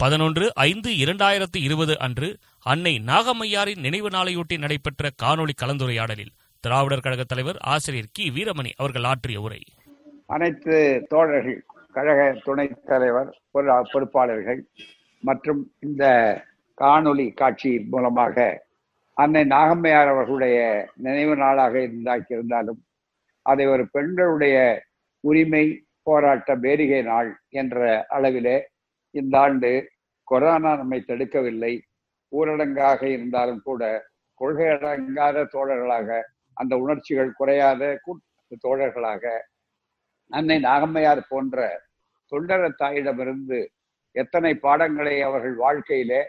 பதினொன்று ஐந்து இரண்டாயிரத்தி இருபது அன்று அன்னை நாகம்மையாரின் நினைவு நாளையொட்டி நடைபெற்ற காணொளி கலந்துரையாடலில் திராவிடர் கழக தலைவர் ஆசிரியர் கி. வீரமணி அவர்கள் ஆற்றிய உரை. அனைத்து தோழர்கள் கழக துணைத் தலைவர் பொறுப்பாளர்கள் மற்றும் இந்த காணொலி காட்சி மூலமாக அன்னை நாகம்மையார் அவர்களுடைய நினைவு நாளாக இருந்தாக்கி இருந்தாலும் அதை ஒரு பெண்களுடைய உரிமை போராட்ட பேரிகை நாள் என்ற அளவிலே இந்த ஆண்டு கொரோனா நம்மை தடுக்கவில்லை. ஊரடங்காக இருந்தாலும் கூட கொள்கை அடங்காத தோழர்களாக அந்த உணர்ச்சிகள் குறையாத கூட்டு தோழர்களாக அன்னை நாகம்மையார் போன்ற தொண்டர தாயிடமிருந்து எத்தனை பாடங்களை அவர்கள் வாழ்க்கையிலே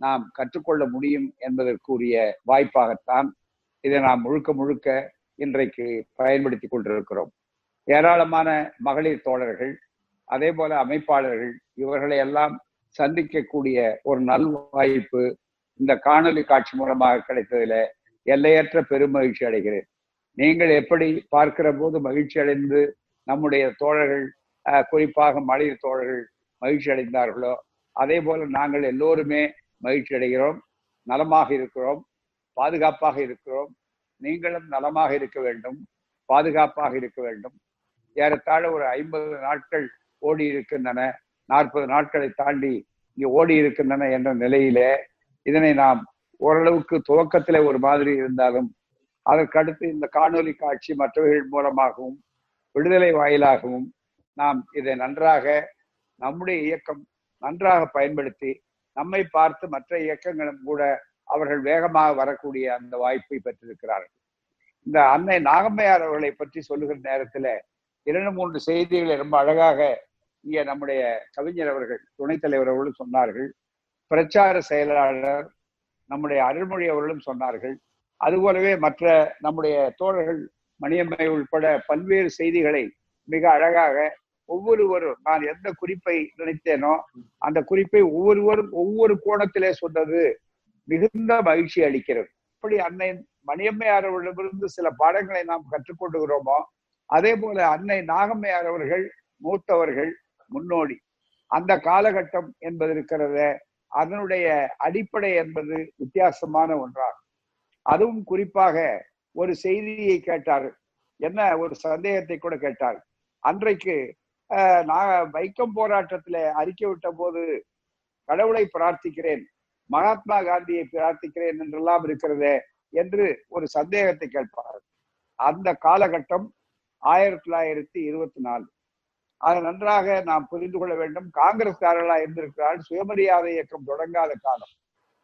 நாம் கற்றுக்கொள்ள முடியும் என்பதற்குரிய வாய்ப்பாகத்தான் இதை நாம் முழுக்க முழுக்க இன்றைக்கு பயன்படுத்தி கொண்டிருக்கிறோம். ஏராளமான மகளிர் தோழர்கள் அதே போல அமைப்பாளர்கள் இவர்களை எல்லாம் சந்திக்கக்கூடிய ஒரு நல் வாய்ப்பு இந்த காணொலி காட்சி மூலமாக கிடைத்ததுல எல்லையற்ற பெருமகிழ்ச்சி அடைகிறேன். நீங்கள் எப்படி பார்க்கிற போது மகிழ்ச்சி அடைந்து நம்முடைய தோழர்கள் குறிப்பாக மலைய தோழர்கள் மகிழ்ச்சி அடைந்தார்களோ அதே போல நாங்கள் எல்லோருமே மகிழ்ச்சி அடைகிறோம். நலமாக இருக்கிறோம். பாதுகாப்பாக இருக்கிறோம். நீங்களும் நலமாக இருக்க வேண்டும். பாதுகாப்பாக இருக்க வேண்டும். ஏறத்தாழ ஒரு ஐம்பது நாட்கள் ஓடி இருக்கின்றன நாற்பது நாட்களை தாண்டி இங்கே ஓடி இருக்கின்றன என்ற நிலையிலே இதனை நாம் ஓரளவுக்கு துவக்கத்திலே ஒரு மாதிரி இருந்தாலும் அதற்கடுத்து இந்த காணொலி காட்சி மற்றவர்கள் மூலமாகவும் விடுதலை வாயிலாகவும் நாம் இதை நன்றாக நம்முடைய இயக்கம் நன்றாக பயன்படுத்தி நம்மை பார்த்து மற்ற இயக்கங்களும் கூட அவர்கள் வேகமாக வரக்கூடிய அந்த வாய்ப்பை பெற்றிருக்கிறார்கள். இந்த அன்னை நாகம்மையார் அவர்களை பற்றி சொல்லுகிற நேரத்துல இரண்டு மூன்று செய்திகளை ரொம்ப அழகாக இங்கே நம்முடைய கவிஞர் அவர்கள் துணைத் தலைவர் அவர்களும் சொன்னார்கள். பிரச்சார செயலாளர் நம்முடைய அருள்மொழி அவர்களும் சொன்னார்கள். அதுபோலவே மற்ற நம்முடைய தோழர்கள் மணியம்மை உட்பட பல்வேறு செய்திகளை மிக அழகாக ஒவ்வொருவரும் நான் எந்த குறிப்பை நினைத்தேனோ அந்த குறிப்பை ஒவ்வொருவரும் ஒவ்வொரு கோணத்திலே சொன்னது மிகுந்த மகிழ்ச்சி அளிக்கிறது. இப்படி அன்னை மணியம்மையார் அவர்களிடமிருந்து சில பாடங்களை நாம் கற்றுக்கொண்டுகிறோமோ அதே போல அன்னை நாகம்மையார் அவர்கள் மூத்தவர்கள் முன்னோடி. அந்த காலகட்டம் என்பது இருக்கிறத அதனுடைய அடிப்படை என்பது வித்தியாசமான ஒன்றாகும். அதுவும் குறிப்பாக ஒரு செய்தியை கேட்டார் என்ன ஒரு சந்தேகத்தை கூட கேட்டார் அன்றைக்கு நான் வைக்கம் போராட்டத்துல அறிக்கை விட்ட போது கடவுளை பிரார்த்திக்கிறேன் மகாத்மா காந்தியை பிரார்த்திக்கிறேன் என்றெல்லாம் இருக்கிறதே என்று ஒரு சந்தேகத்தை கேட்பார் அந்த காலகட்டம் ஆயிரத்தி தொள்ளாயிரத்தி இருபத்தி நாலு. அதை நன்றாக நாம் புரிந்து கொள்ள வேண்டும். காங்கிரஸ்காரர்களா இருந்திருக்கிறார் சுயமரியாதை இயக்கம் தொடங்காத காலம்.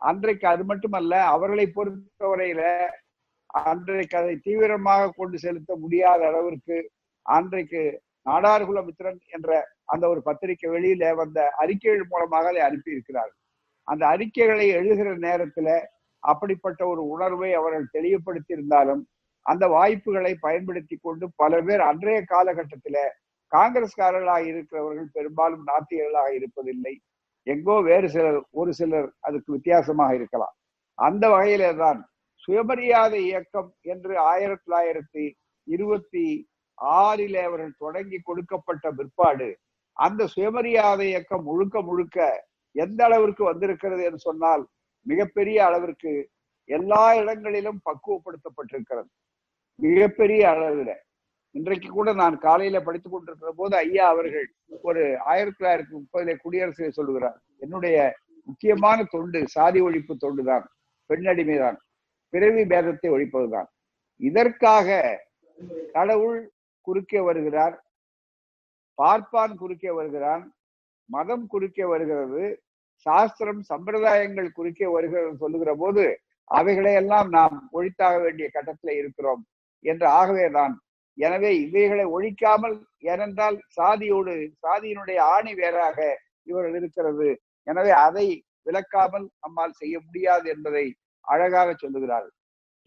அன்றைக்கு அது மட்டுமல்ல அவர்களை பொறுத்தவரையில அன்றைக்கு அதை தீவிரமாக கொண்டு செலுத்த முடியாத அளவிற்கு அன்றைக்கு நாடார்குல மித்திரன் என்ற அந்த ஒரு பத்திரிகை வெளியில வந்த அறிக்கைகள் மூலமாக அதை அனுப்பி இருக்கிறார்கள் அந்த அறிக்கைகளை எழுதுகிற நேரத்துல அப்படிப்பட்ட ஒரு உணர்வை அவர்கள் தெளிவுபடுத்தி இருந்தாலும் அந்த வாய்ப்புகளை பயன்படுத்தி கொண்டு பல பேர் அன்றைய காலகட்டத்தில காங்கிரஸ்காரர்களாக இருக்கிறவர்கள் பெரும்பாலும் நாத்திகர்களாக இருப்பதில்லை. எங்கோ வேறு சிலர் ஒரு சிலர் அதுக்கு வித்தியாசமாக இருக்கலாம். அந்த வகையிலே தான் சுயமரியாதை இயக்கம் என்று ஆயிரத்தி தொள்ளாயிரத்தி இருபத்தி ஆறிலே அவர்கள் தொடங்கி கொடுக்கப்பட்ட பிற்பாடு அந்த சுயமரியாதை இயக்கம் முழுக்க முழுக்க எந்த அளவிற்கு வந்திருக்கிறது என்று சொன்னால் மிகப்பெரிய அளவிற்கு எல்லா இடங்களிலும் பக்குவப்படுத்தப்பட்டிருக்கிறது. மிகப்பெரிய அளவில். இன்றைக்கு கூட நான் காலையில படித்துக் கொண்டிருக்கிற போது ஐயா அவர்கள் ஒரு ஆயிரத்தி தொள்ளாயிரத்தி முப்பதிலே குடியரசு சொல்லுகிறார். என்னுடைய முக்கியமான தொண்டு சாதி ஒழிப்பு தொண்டுதான். பெண்ணடிமைதான். பிறவி பேதத்தை ஒழிப்பதுதான். இதற்காக கடவுள் குறுக்கே வருகிறார் பார்ப்பான் குறுக்கே வருகிறான் மதம் குறுக்கே வருகிறது சாஸ்திரம் சம்பிரதாயங்கள் குறுக்கே வருகிறது சொல்லுகிற போது அவைகளை எல்லாம் நாம் ஒழித்தாக வேண்டிய கட்டத்தில் இருக்கிறோம். என்று ஆகவேதான் எனவே இவைகளை ஒழிக்காமல் ஏனென்றால் சாதியோடு சாதியினுடைய ஆணி வேறாக இவர்கள் இருக்கிறது. எனவே அதை விளக்காமல் நம்மால் செய்ய முடியாது என்பதை அழகாக சொல்லுகிறார்கள்.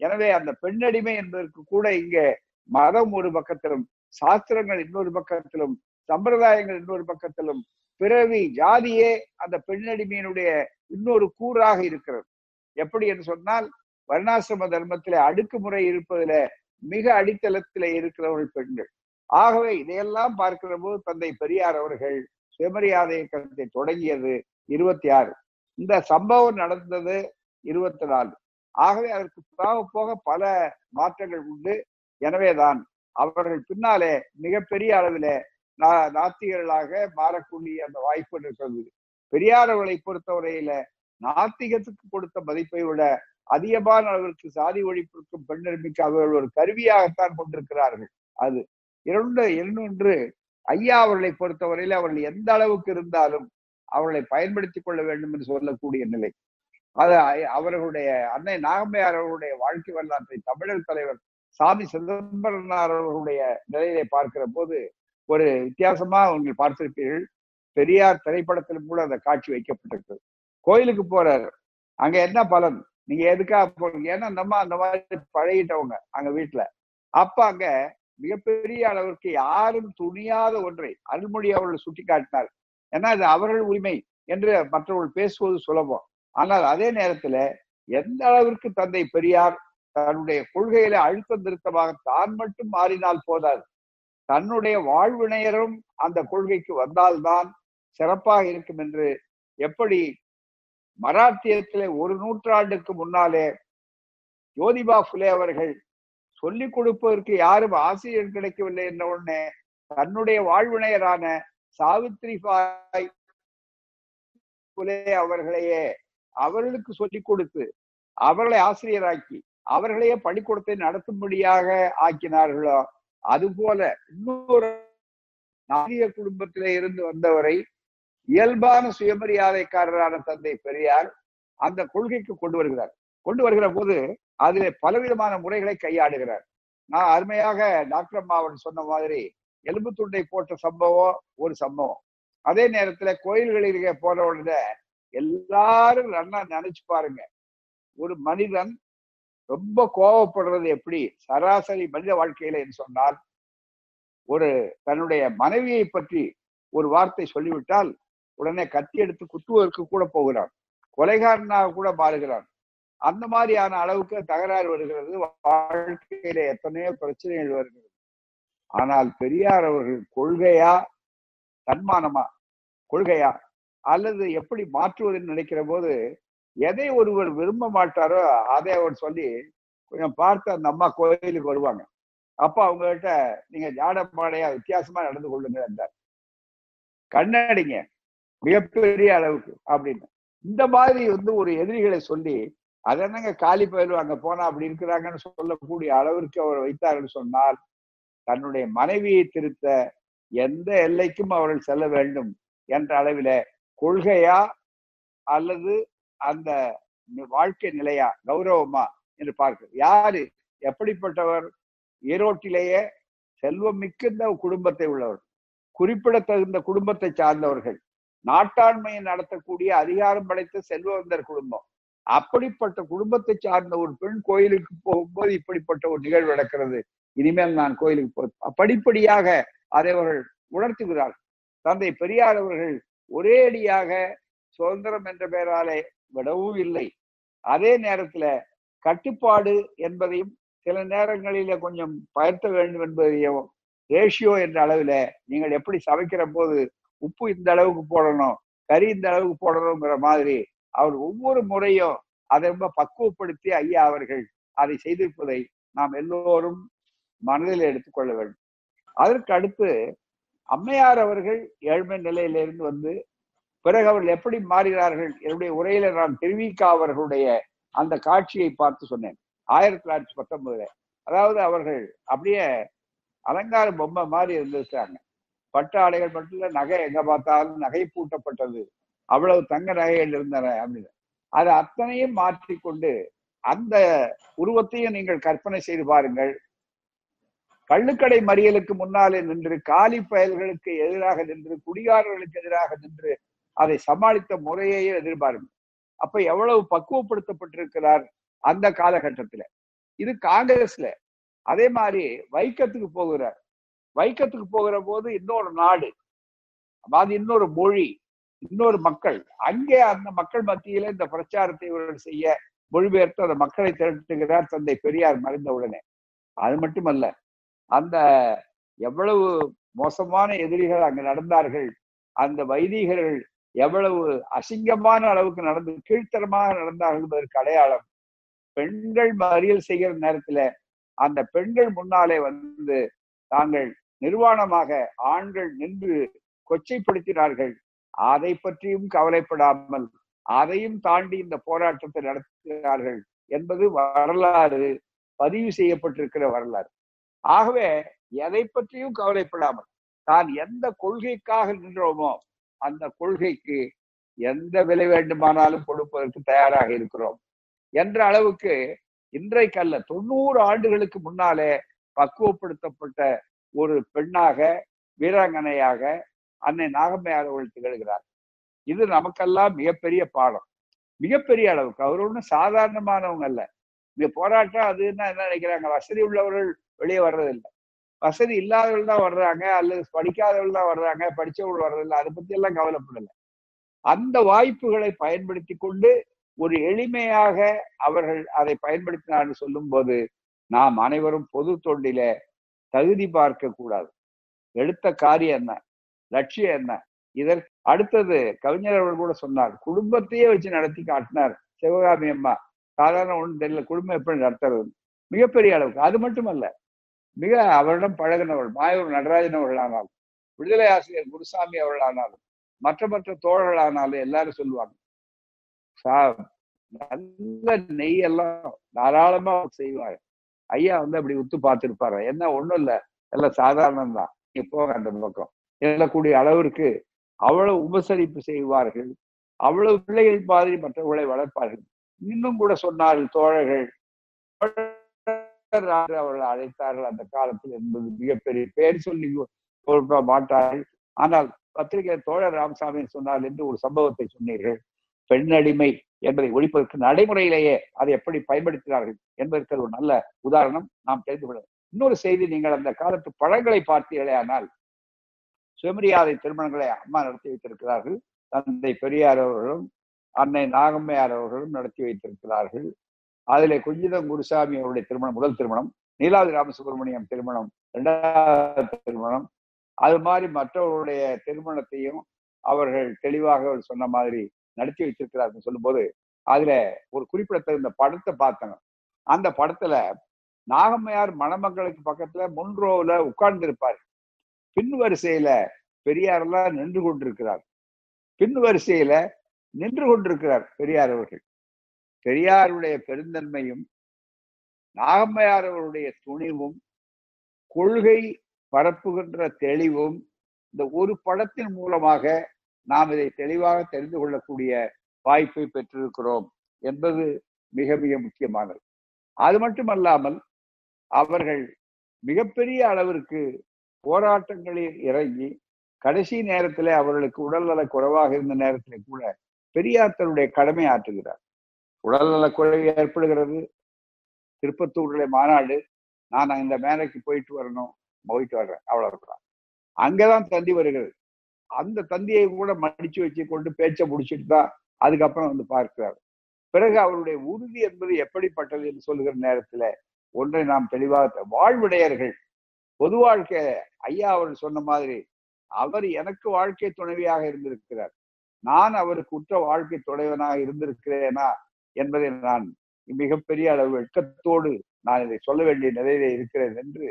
எனவே அந்த பெண்ணடிமை என்பதற்கு கூட இங்கே மதம் ஒரு பக்கத்திலும் சாஸ்திரங்கள் இன்னொரு பக்கத்திலும் சம்பிரதாயங்கள் இன்னொரு பக்கத்திலும் பிறவி ஜாதியே அந்த பெண்ணடிமையினுடைய இன்னொரு கூறாக இருக்கிறது. எப்படி என்று சொன்னால் வர்ணாசிரம தர்மத்திலே அடுக்குமுறை இருப்பதில மிக அடித்தளத்திலே இருக்கிறவர்கள் பெண்கள். ஆகவே இதையெல்லாம் பார்க்கிற போது தந்தை பெரியார் அவர்கள் சுயமரியாதை இயக்கத்தை தொடங்கியது இருபத்தி ஆறு இந்த சம்பவம் நடந்தது இருபத்தி நாலு ஆகவே அதற்கு போக போக பல மாற்றங்கள் உண்டு. எனவேதான் அவர்கள் பின்னாலே மிகப்பெரிய அளவில நா- நாத்திகர்களாக மாறக்கூடிய அந்த வாய்ப்பு இருக்கிறது. பெரியார் அவர்களை பொறுத்தவரையில நாத்திகத்துக்கு கொடுத்த மதிப்பை விட அதிகமான அளவிற்கு சாதி ஒழிப்பிற்கும் பெண்ணிற்கு அவர்கள் ஒரு கருவியாகத்தான் கொண்டிருக்கிறார்கள். அது இரண்டு இன்னொன்று ஐயா அவர்களை பொறுத்தவரையில அவர்கள் எந்த அளவுக்கு இருந்தாலும் அவர்களை பயன்படுத்திக் கொள்ள வேண்டும் என்று சொல்லக்கூடிய நிலை. அது அவர்களுடைய அன்னை நாகம்மையார் அவர்களுடைய வாழ்க்கை வரலாற்றை தமிழர் தலைவர் சாமி சிதம்பரனார் அவர்களுடைய நிலையிலே பார்க்கிற போது ஒரு வித்தியாசமா நீங்கள் பார்த்திருப்பீர்கள். பெரியார் திரைப்படத்தில் கூட அந்த காட்சி வைக்கப்பட்டிருக்கிறது. கோயிலுக்கு போறார். அங்க என்ன பலன்? நீங்க எதுக்காக போறீங்க ஏன்னா நம்ம அந்த மாதிரி பழகிட்டவங்க அங்க வீட்டுல அப்ப அங்க மிகப்பெரிய அளவிற்கு யாரும் துணியாத ஒன்றை அருள்மொழி அவர்கள் சுட்டி காட்டினார் ஏன்னா அது அவர்கள் உரிமை என்று மற்றவர்கள் பேசுவது சுலபம். ஆனால் அதே நேரத்துல எந்த அளவிற்கு தந்தை பெரியார் தன்னுடைய கொள்கையில அழுத்தம் திருத்தமாக தான் மட்டும் மாறினால் போதாது. தன்னுடைய வாழ்வினையரும் அந்த கொள்கைக்கு வந்தால்தான் சிறப்பாக இருக்கும் என்று எப்படி மராத்தியத்திலே ஒரு நூற்றாண்டுக்கு முன்னாலே ஜோதிபா புலே அவர்கள் சொல்லிக் கொடுப்பதற்கு யாரும் ஆசிரியர் கிடைக்கவில்லை என்ற உடனே தன்னுடைய வாழ்வினையரான சாவித்ரி பாய் புலே அவர்களையே அவர்களுக்கு சொல்லிக் கொடுத்து அவர்களை ஆசிரியராக்கி அவர்களையே பள்ளிக்கூடத்தை நடத்தும்படியாக ஆக்கினார்களோ அதுபோல இன்னொரு நாதிக குடும்பத்திலே இருந்து வந்தவரை இயல்பான சுயமரியாதைக்காரரான தந்தை பெரியார் அந்த கொள்கைக்கு கொண்டு வருகிறார். கொண்டு வருகிற போது அதிலே பலவிதமான முறைகளை கையாடுகிறார் நான் அருமையாக டாக்டர் அம்மா சொன்ன மாதிரி எலும்பு துண்டை போட்ட சம்பவம் ஒரு சம்பவம். அதே நேரத்துல கோயில்களிலே போன உடனே எல்லாரும் நல்லா நினைச்சு பாருங்க. ஒரு மனிதன் ரொம்ப கோவப்படுறது எப்படி? சராசரி மனித வாழ்க்கையில என்று சொன்னால் ஒரு தன்னுடைய மனைவியை பற்றி ஒரு வார்த்தை சொல்லிவிட்டால் உடனே கத்தி எடுத்து குத்துவதற்கு கூட போகிறான். கொலைகாரனாக கூட மாறுகிறான். அந்த மாதிரியான அளவுக்கு தகராறு வருகிறது. வாழ்க்கையில எத்தனையோ பிரச்சனைகள் வருகிறது. ஆனால் பெரியார் அவர்கள் கொள்கையா? தன்மானமா? கொள்கையா? அல்லது எப்படி மாற்றுவதுன்னு நினைக்கிற போது எதை ஒருவர் விரும்ப மாட்டாரோ அதை அவர் சொல்லி கொஞ்சம் பார்த்து அந்த அம்மா கோயிலுக்கு வருவாங்க. அப்ப அவங்க கிட்ட நீங்க ஜாட மாடையா வித்தியாசமா நடந்து கொள்ளுங்க என்றார். கண்ணடிங்க. மிகப்பெரிய அளவுக்கு அப்படின்னு. இந்த மாதிரி வந்து ஒரு எதிரிகளை சொல்லி அதென்னங்க காலி பயிலும் அங்க போனா அப்படி இருக்கிறாங்கன்னு சொல்லக்கூடிய அளவிற்கு அவர் வைத்தார்கள் சொன்னால் தன்னுடைய மனைவியை திருத்த எந்த எல்லைக்கும் அவர்கள் செல்ல வேண்டும் என்ற அளவில கொள்கையா அல்லது அந்த வாழ்க்கை நிலையா கௌரவமா என்று பார்க்க. யாரு? எப்படிப்பட்டவர்? ஈரோட்டிலேயே செல்வம் மிக்க குடும்பத்தை உள்ளவர். குறிப்பிடத்தகுந்த குடும்பத்தை சார்ந்தவர்கள். நாட்டாண்மையை நடத்தக்கூடிய அதிகாரம் படைத்த செல்வந்தர் குடும்பம். அப்படிப்பட்ட குடும்பத்தை சார்ந்த ஒரு பெண் கோயிலுக்கு போகும்போது இப்படிப்பட்ட ஒரு நிகழ்வு நடக்கிறது. இனிமேல் நான் கோயிலுக்கு போ படிப்படியாக அதை அவர்கள் உணர்த்துகிறார்கள். தந்தை பெரியார் அவர்கள் ஒரே அடியாக சுதந்திரம் என்ற பெயராலே விடவும் இல்லை. அதே நேரத்துல கட்டுப்பாடு என்பதையும் சில நேரங்களில கொஞ்சம் பயர்த்த வேண்டும் என்பதையும் ரேஷியோ என்ற அளவுல நீங்கள் எப்படி சமைக்கிற போது உப்பு இந்த அளவுக்கு போடணும் கறி இந்த அளவுக்கு போடணுங்கிற மாதிரி அவர் ஒவ்வொரு முறையும் அதை ரொம்ப பக்குவப்படுத்தி ஐயா அவர்கள் அதை செய்திருப்பதை நாம் எல்லோரும் மனதில் எடுத்துக்கொள்ள வேண்டும். அதற்கு அடுத்து அம்மையார் அவர்கள் ஏழ்மை நிலையிலிருந்து வந்து பிறகு அவர்கள் எப்படி மாறுகிறார்கள் என்னுடைய உரையில நான் திருவிக்கா அவர்களுடைய அந்த காட்சியை பார்த்து சொன்னேன். ஆயிரத்தி தொள்ளாயிரத்தி பத்தொன்பதுல. அதாவது அவர்கள் அப்படியே அலங்கார பொம்மை மாதிரி இருந்திருக்கிறாங்க. பட்டு ஆடைகள் மட்டும் இல்ல நகை எங்க பார்த்தாலும் நகை பூட்டப்பட்டது. அவ்வளவு தங்க நகைகள் இருந்தன அப்படின்னு. அதை அத்தனையும் மாற்றிக்கொண்டு அந்த உருவத்தையும் நீங்கள் கற்பனை செய்து பாருங்கள். கள்ளுக்கடை மறியலுக்கு முன்னாலே நின்று காலி பயல்களுக்கு எதிராக நின்று குடிகாரர்களுக்கு எதிராக நின்று அதை சமாளித்த முறையையே எதிர்பாருங்க அப்ப எவ்வளவு பக்குவப்படுத்தப்பட்டிருக்கிறார் அந்த காலகட்டத்துல. இது காங்கிரஸ்ல. அதே மாதிரி வைக்கத்துக்கு போகிறார். வைக்கத்துக்கு போகிற போது இன்னொரு நாடு அதாவது இன்னொரு மொழி இன்னொரு மக்கள் அங்கே அந்த மக்கள் மத்தியில இந்த பிரச்சாரத்தை இவர்கள் செய்ய மொழிபெயர்த்து அந்த மக்களை திரட்டுகிறார் தந்தை பெரியார் மறைந்த உடனே. அது மட்டுமல்ல அந்த எவ்வளவு மோசமான எதிரிகள் அங்கு நடந்தார்கள் அந்த வைதிகர்கள் எவ்வளவு அசிங்கமான அளவுக்கு நடந்து கீழ்த்தரமாக நடந்தார்கள் என்பதற்கு அடையாளம் பெண்கள் மறியல் செய்கிற நேரத்துல அந்த பெண்கள் முன்னாலே வந்து தாங்கள் நிர்வாணமாக ஆண்கள் நின்று கொச்சைப்படுத்தினார்கள். அதை பற்றியும் கவலைப்படாமல் அதையும் தாண்டி இந்த போராட்டத்தை நடத்துகிறார்கள் என்பது வரலாறு பதிவு செய்யப்பட்டிருக்கிற வரலாறு. ஆகவே எதை பற்றியும் கவலைப்படாமல் தான் எந்த கொள்கைக்காக நின்றோமோ அந்த கொள்கைக்கு எந்த விலை வேண்டுமானாலும் கொடுப்பதற்கு தயாராக இருக்கிறோம். என்ற அளவுக்கு இன்றைக்கல்ல தொண்ணூறு ஆண்டுகளுக்கு முன்னாலே பக்குவப்படுத்தப்பட்ட ஒரு பெண்ணாக வீராங்கனையாக அன்னை நாகம்மையாக அவர்கள் திகழ்கிறார். இது நமக்கெல்லாம் மிகப்பெரிய பாடம். மிகப்பெரிய அளவுக்கு. அவர் ஒன்றும் சாதாரணமானவங்க அல்ல. இந்த போராட்டம் அதுன்னா என்ன நினைக்கிறாங்க? வசதி உள்ளவர்கள் வெளியே வர்றதில்லை. வசதி இல்லாதவர்கள் தான் வர்றாங்க அல்லது படிக்காதவர்கள் தான் வர்றாங்க படிச்சவர்கள் வர்றதில்லை. அதை பத்தி எல்லாம் கவலைப்படலை. அந்த வாய்ப்புகளை பயன்படுத்தி கொண்டு ஒரு எளிமையாக அவர்கள் அதை பயன்படுத்தினார்னு சொல்லும்போது நாம் அனைவரும் பொது தொண்டில தகுதி பார்க்க கூடாது எடுத்த காரியம் என்ன? லட்சியம் என்ன? இதற்கு அடுத்தது கவிஞர் அவர்கள் கூட சொன்னார் குடும்பத்தையே வச்சு நடத்தி காட்டினார் சிவகாமி அம்மா. சாதாரண ஒன்றும் தெரியல குடும்பம் எப்படி நடத்துறது? மிகப்பெரிய அளவுக்கு. அது மட்டுமல்ல மிக அவரிடம் பழகினவள் மாயூர் நடராஜன் அவர்கள் ஆனாலும் விடுதலை ஆசிரியர் குருசாமி அவர்கள் ஆனாலும் மற்ற மற்ற தோழர்கள் ஆனாலும் எல்லாரும் சொல்லுவாங்க நல்ல நெய் எல்லாம் தாராளமா செய்வாங்க ஐயா வந்து அப்படி உத்து பார்த்திருப்பாரு. என்ன ஒண்ணும் இல்ல. எல்லாம் சாதாரணம் தான் போக அந்த பக்கம். எழக்கூடிய அளவிற்கு அவ்வளவு உபசரிப்பு செய்வார்கள். அவ்வளவு பிள்ளைகள் மாதிரி மற்றவர்களை வளர்ப்பார்கள். இன்னும் கூட சொன்னார்கள் தோழர்கள் அவர்கள் அழைத்தார்கள். அந்த காலத்தில் என்பது மிகப்பெரிய பேர் சொல்லி கொடுக்க மாட்டார்கள். ஆனால் பத்திரிகை தோழர் ராமசாமி சொன்னார் என்று ஒரு சம்பவத்தை சொன்னீர்கள். பெண்ணடிமை என்பதை ஒழிப்பதற்கு நடைமுறையிலேயே அதை எப்படி பயன்படுத்தினார்கள் என்பதற்கு ஒரு நல்ல உதாரணம் நாம் தெரிந்து கொள்ள இன்னொரு செய்தி நீங்கள் அந்த காலத்து பழங்களை பார்த்தீர்களே ஆனால் சுயமரியாதை திருமணங்களை அம்மா நடத்தி வைத்திருக்கிறார்கள் தந்தை பெரியார் அவர்களும் அன்னை நாகம்மையார் அவர்களும் நடத்தி வைத்திருக்கிறார்கள். அதிலே குஞ்சிதம் குருசாமி அவருடைய திருமணம் முதல் திருமணம் நீலாதி ராமசுப்ரமணியம் திருமணம் இரண்டாவது திருமணம் அது மாதிரி மற்றவர்களுடைய திருமணத்தையும் அவர்கள் தெளிவாக சொன்ன மாதிரி நடத்தி வச்சிருக்கிறாருன்னு சொல்லும்போது அதுல ஒரு குறிப்பிடத்தகுந்த படத்தை பார்த்தேன். அந்த படத்துல நாகம்மையார் மணமக்களுக்கு பக்கத்துல முன்ரோவில் உட்கார்ந்து இருப்பார் பின் வரிசையில பெரியாரெல்லாம் நின்று கொண்டிருக்கிறார். பின் வரிசையில நின்று கொண்டிருக்கிறார் பெரியார் அவர்கள். பெரியாருடைய பெருந்தன்மையும் நாகம்மையார் அவருடைய துணிவும் கொள்கை பரப்புகின்ற தெளிவும் இந்த ஒரு படத்தின் மூலமாக நாம் இதை தெளிவாக தெரிந்து கொள்ளக்கூடிய வாய்ப்பை பெற்றிருக்கிறோம் என்பது மிக மிக முக்கியமானது. அது மட்டுமல்லாமல் அவர்கள் மிகப்பெரிய அளவிற்கு போராட்டங்களில் இறங்கி கடைசி நேரத்தில் அவர்களுக்கு உடல்நல குறைவாக இருந்த நேரத்தில் கூட பெரியார் தன்னுடைய கடமை ஆற்றுகிறார். உடல்நல குறைவு ஏற்படுகிறது. திருப்பத்தூர்ல மாநாடு நான் இந்த மேலைக்கு போயிட்டு வரணும் போயிட்டு வர்றேன் அவ்வளவுதான். அங்கதான் தந்தி வருகிறது. அந்த தந்தியை கூட மடிச்சு வச்சு கொண்டு பேச்சை முடிச்சுட்டு தான் அதுக்கப்புறம் வந்து பார்க்கிறார். பிறகு அவருடைய உறுதி என்பது எப்படிப்பட்டது என்று சொல்லுகிற நேரத்துல ஒன்றை நாம் தெளிவாக வாழ்விடையர்கள் பொது வாழ்க்கை ஐயா அவர் சொன்ன மாதிரி அவர் எனக்கு வாழ்க்கை துணைவியாக இருந்திருக்கிறார். நான் அவருக்கு உற்ற வாழ்க்கை துணைவனாக இருந்திருக்கிறேனா என்பதை நான் மிகப்பெரிய அளவு வெட்கத்தோடு நான் இதை சொல்ல வேண்டிய நிலையில இருக்கிறேன் என்று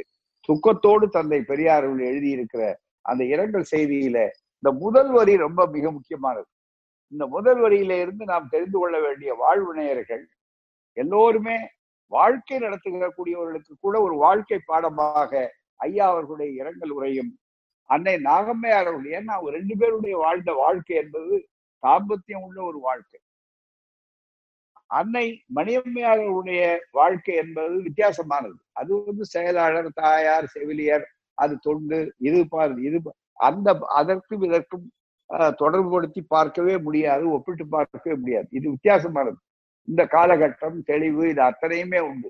துக்கத்தோடு தந்தை பெரியார் எழுதியிருக்கிற அந்த இரங்கல் செய்தியில இந்த முதல் வரி ரொம்ப மிக முக்கியமானது. இந்த முதல் வரியில இருந்து நாம் தெரிந்து கொள்ள வேண்டிய வாழ்வினையர்கள் எல்லோருமே வாழ்க்கை நடத்துகிறக்கூடியவர்களுக்கு கூட ஒரு வாழ்க்கை பாடமாக ஐயா அவர்களுடைய இரங்கல் உரையும் அன்னை நாகம்மையார் அவர்கள் ஏன்னா அவங்க ரெண்டு பேருடைய வாழ்ந்த வாழ்க்கை என்பது தாம்பத்தியம் உள்ள ஒரு வாழ்க்கை. அன்னை மணியம்மையாளருடைய வாழ்க்கை என்பது வித்தியாசமானது. அது வந்து செயலாளர் தாயார் செவிலியர் அது தொண்டு இது பாரு இது அந்த அதற்கும் இதற்கும் தொடர்புபடுத்தி பார்க்கவே முடியாது ஒப்பிட்டு பார்க்கவே முடியாது. இது வித்தியாசமானது. இந்த காலகட்டம் தெளிவு இது அத்தனையுமே உண்டு.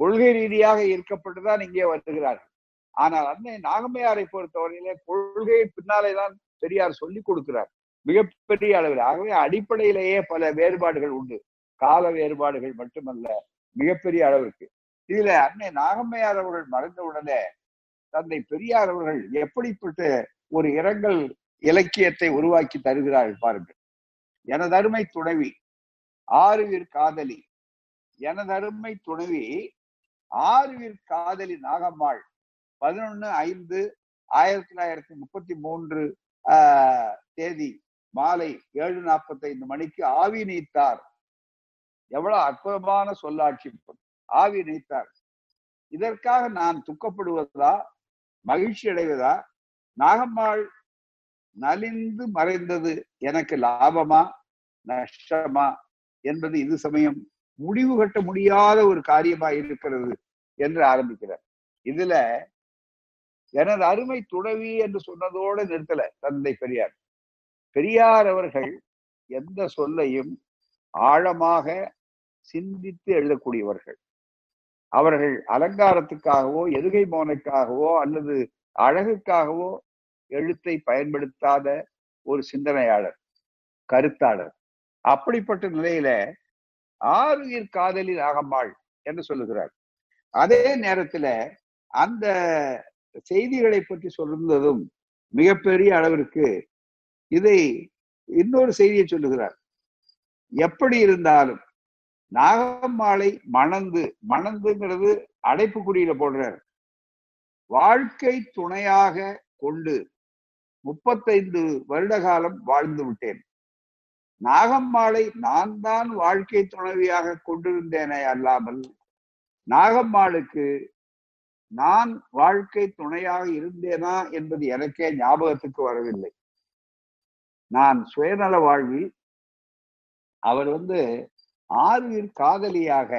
கொள்கை ரீதியாக இருக்கப்பட்டுதான் இங்கே வருகிறார்கள். ஆனால் அன்னை நாகம்மையாரை பொறுத்தவரையிலே கொள்கையை பின்னாலே தான் பெரியார் சொல்லி கொடுக்கிறார். மிகப்பெரிய அளவில். ஆகவே அடிப்படையிலேயே பல வேறுபாடுகள் உண்டு. கால வேறுபாடுகள் மட்டுமல்ல மிகப்பெரிய அளவிற்கு. இதுல அன்னை நாகம்மையார் அவர்கள் மறைந்த உடனே தந்தை பெரியார் அவர்கள் எப்படிப்பட்ட ஒரு இரங்கல் இலக்கியத்தை உருவாக்கி தருகிறார்கள் பாருங்கள். எனதருமை துணைவி ஆறுவிர் காதலி. எனதருமை துணைவி ஆறுவிர் காதலி நாகம்மாள். பதினொன்னு ஐந்து ஆயிரத்தி தொள்ளாயிரத்தி முப்பத்தி மூன்று ஆஹ், தேதி மாலை ஏழு நாற்பத்தி ஐந்து மணிக்கு ஆவி நீத்தார். எவ்வளவு அற்புதமான சொல்லாட்சி. ஆவி நீத்தார். இதற்காக நான் துக்கப்படுவதா? மகிழ்ச்சி அடைவதா நாகம்மாள் நலிந்து மறைந்தது எனக்கு லாபமா? நஷ்டமா? என்பது இது சமயம் முடிவு கட்ட முடியாத ஒரு காரியமா இருக்கிறது என்று ஆரம்பிக்கிறார். இதுல எனது அருமை துணவி என்று சொன்னதோடு நிறுத்தல தந்தை பெரியார். பெரியார் அவர்கள் எந்த சொல்லையும் ஆழமாக சிந்தித்து எழுதக்கூடியவர்கள். அவர்கள் அலங்காரத்துக்காகவோ எதுகை மோனைக்காகவோ அல்லது அழகுக்காகவோ எழுத்தை பயன்படுத்தாத ஒரு சிந்தனையாளர் கருத்தாளர். அப்படிப்பட்ட நிலையில ஆறுயிர் காதலி அகம்பாள் என்று சொல்லுகிறார். அதே நேரத்துல அந்த செய்திகளை பற்றி சொல்லுவதும் மிகப்பெரிய அளவிற்கு இதை இன்னொரு செய்தியை சொல்லுகிறார். எப்படி இருந்தாலும் நாகம்மாளை மணந்து மணந்துங்கிறது அடைப்புக்குடியில போடுறார். வாழ்க்கை துணையாக கொண்டு முப்பத்தைந்து வருட காலம் வாழ்ந்து விட்டேன். நாகம்மாளை நான் தான் வாழ்க்கை துணைவியாக கொண்டிருந்தேனே அல்லாமல் நாகம்மாளுக்கு நான் வாழ்க்கை துணையாக இருந்தேனா என்பது எனக்கே ஞாபகத்துக்கு வரவில்லை. நான் சுயநல வாழ்வில் அவர் வந்து ஆறுயிர் காதலியாக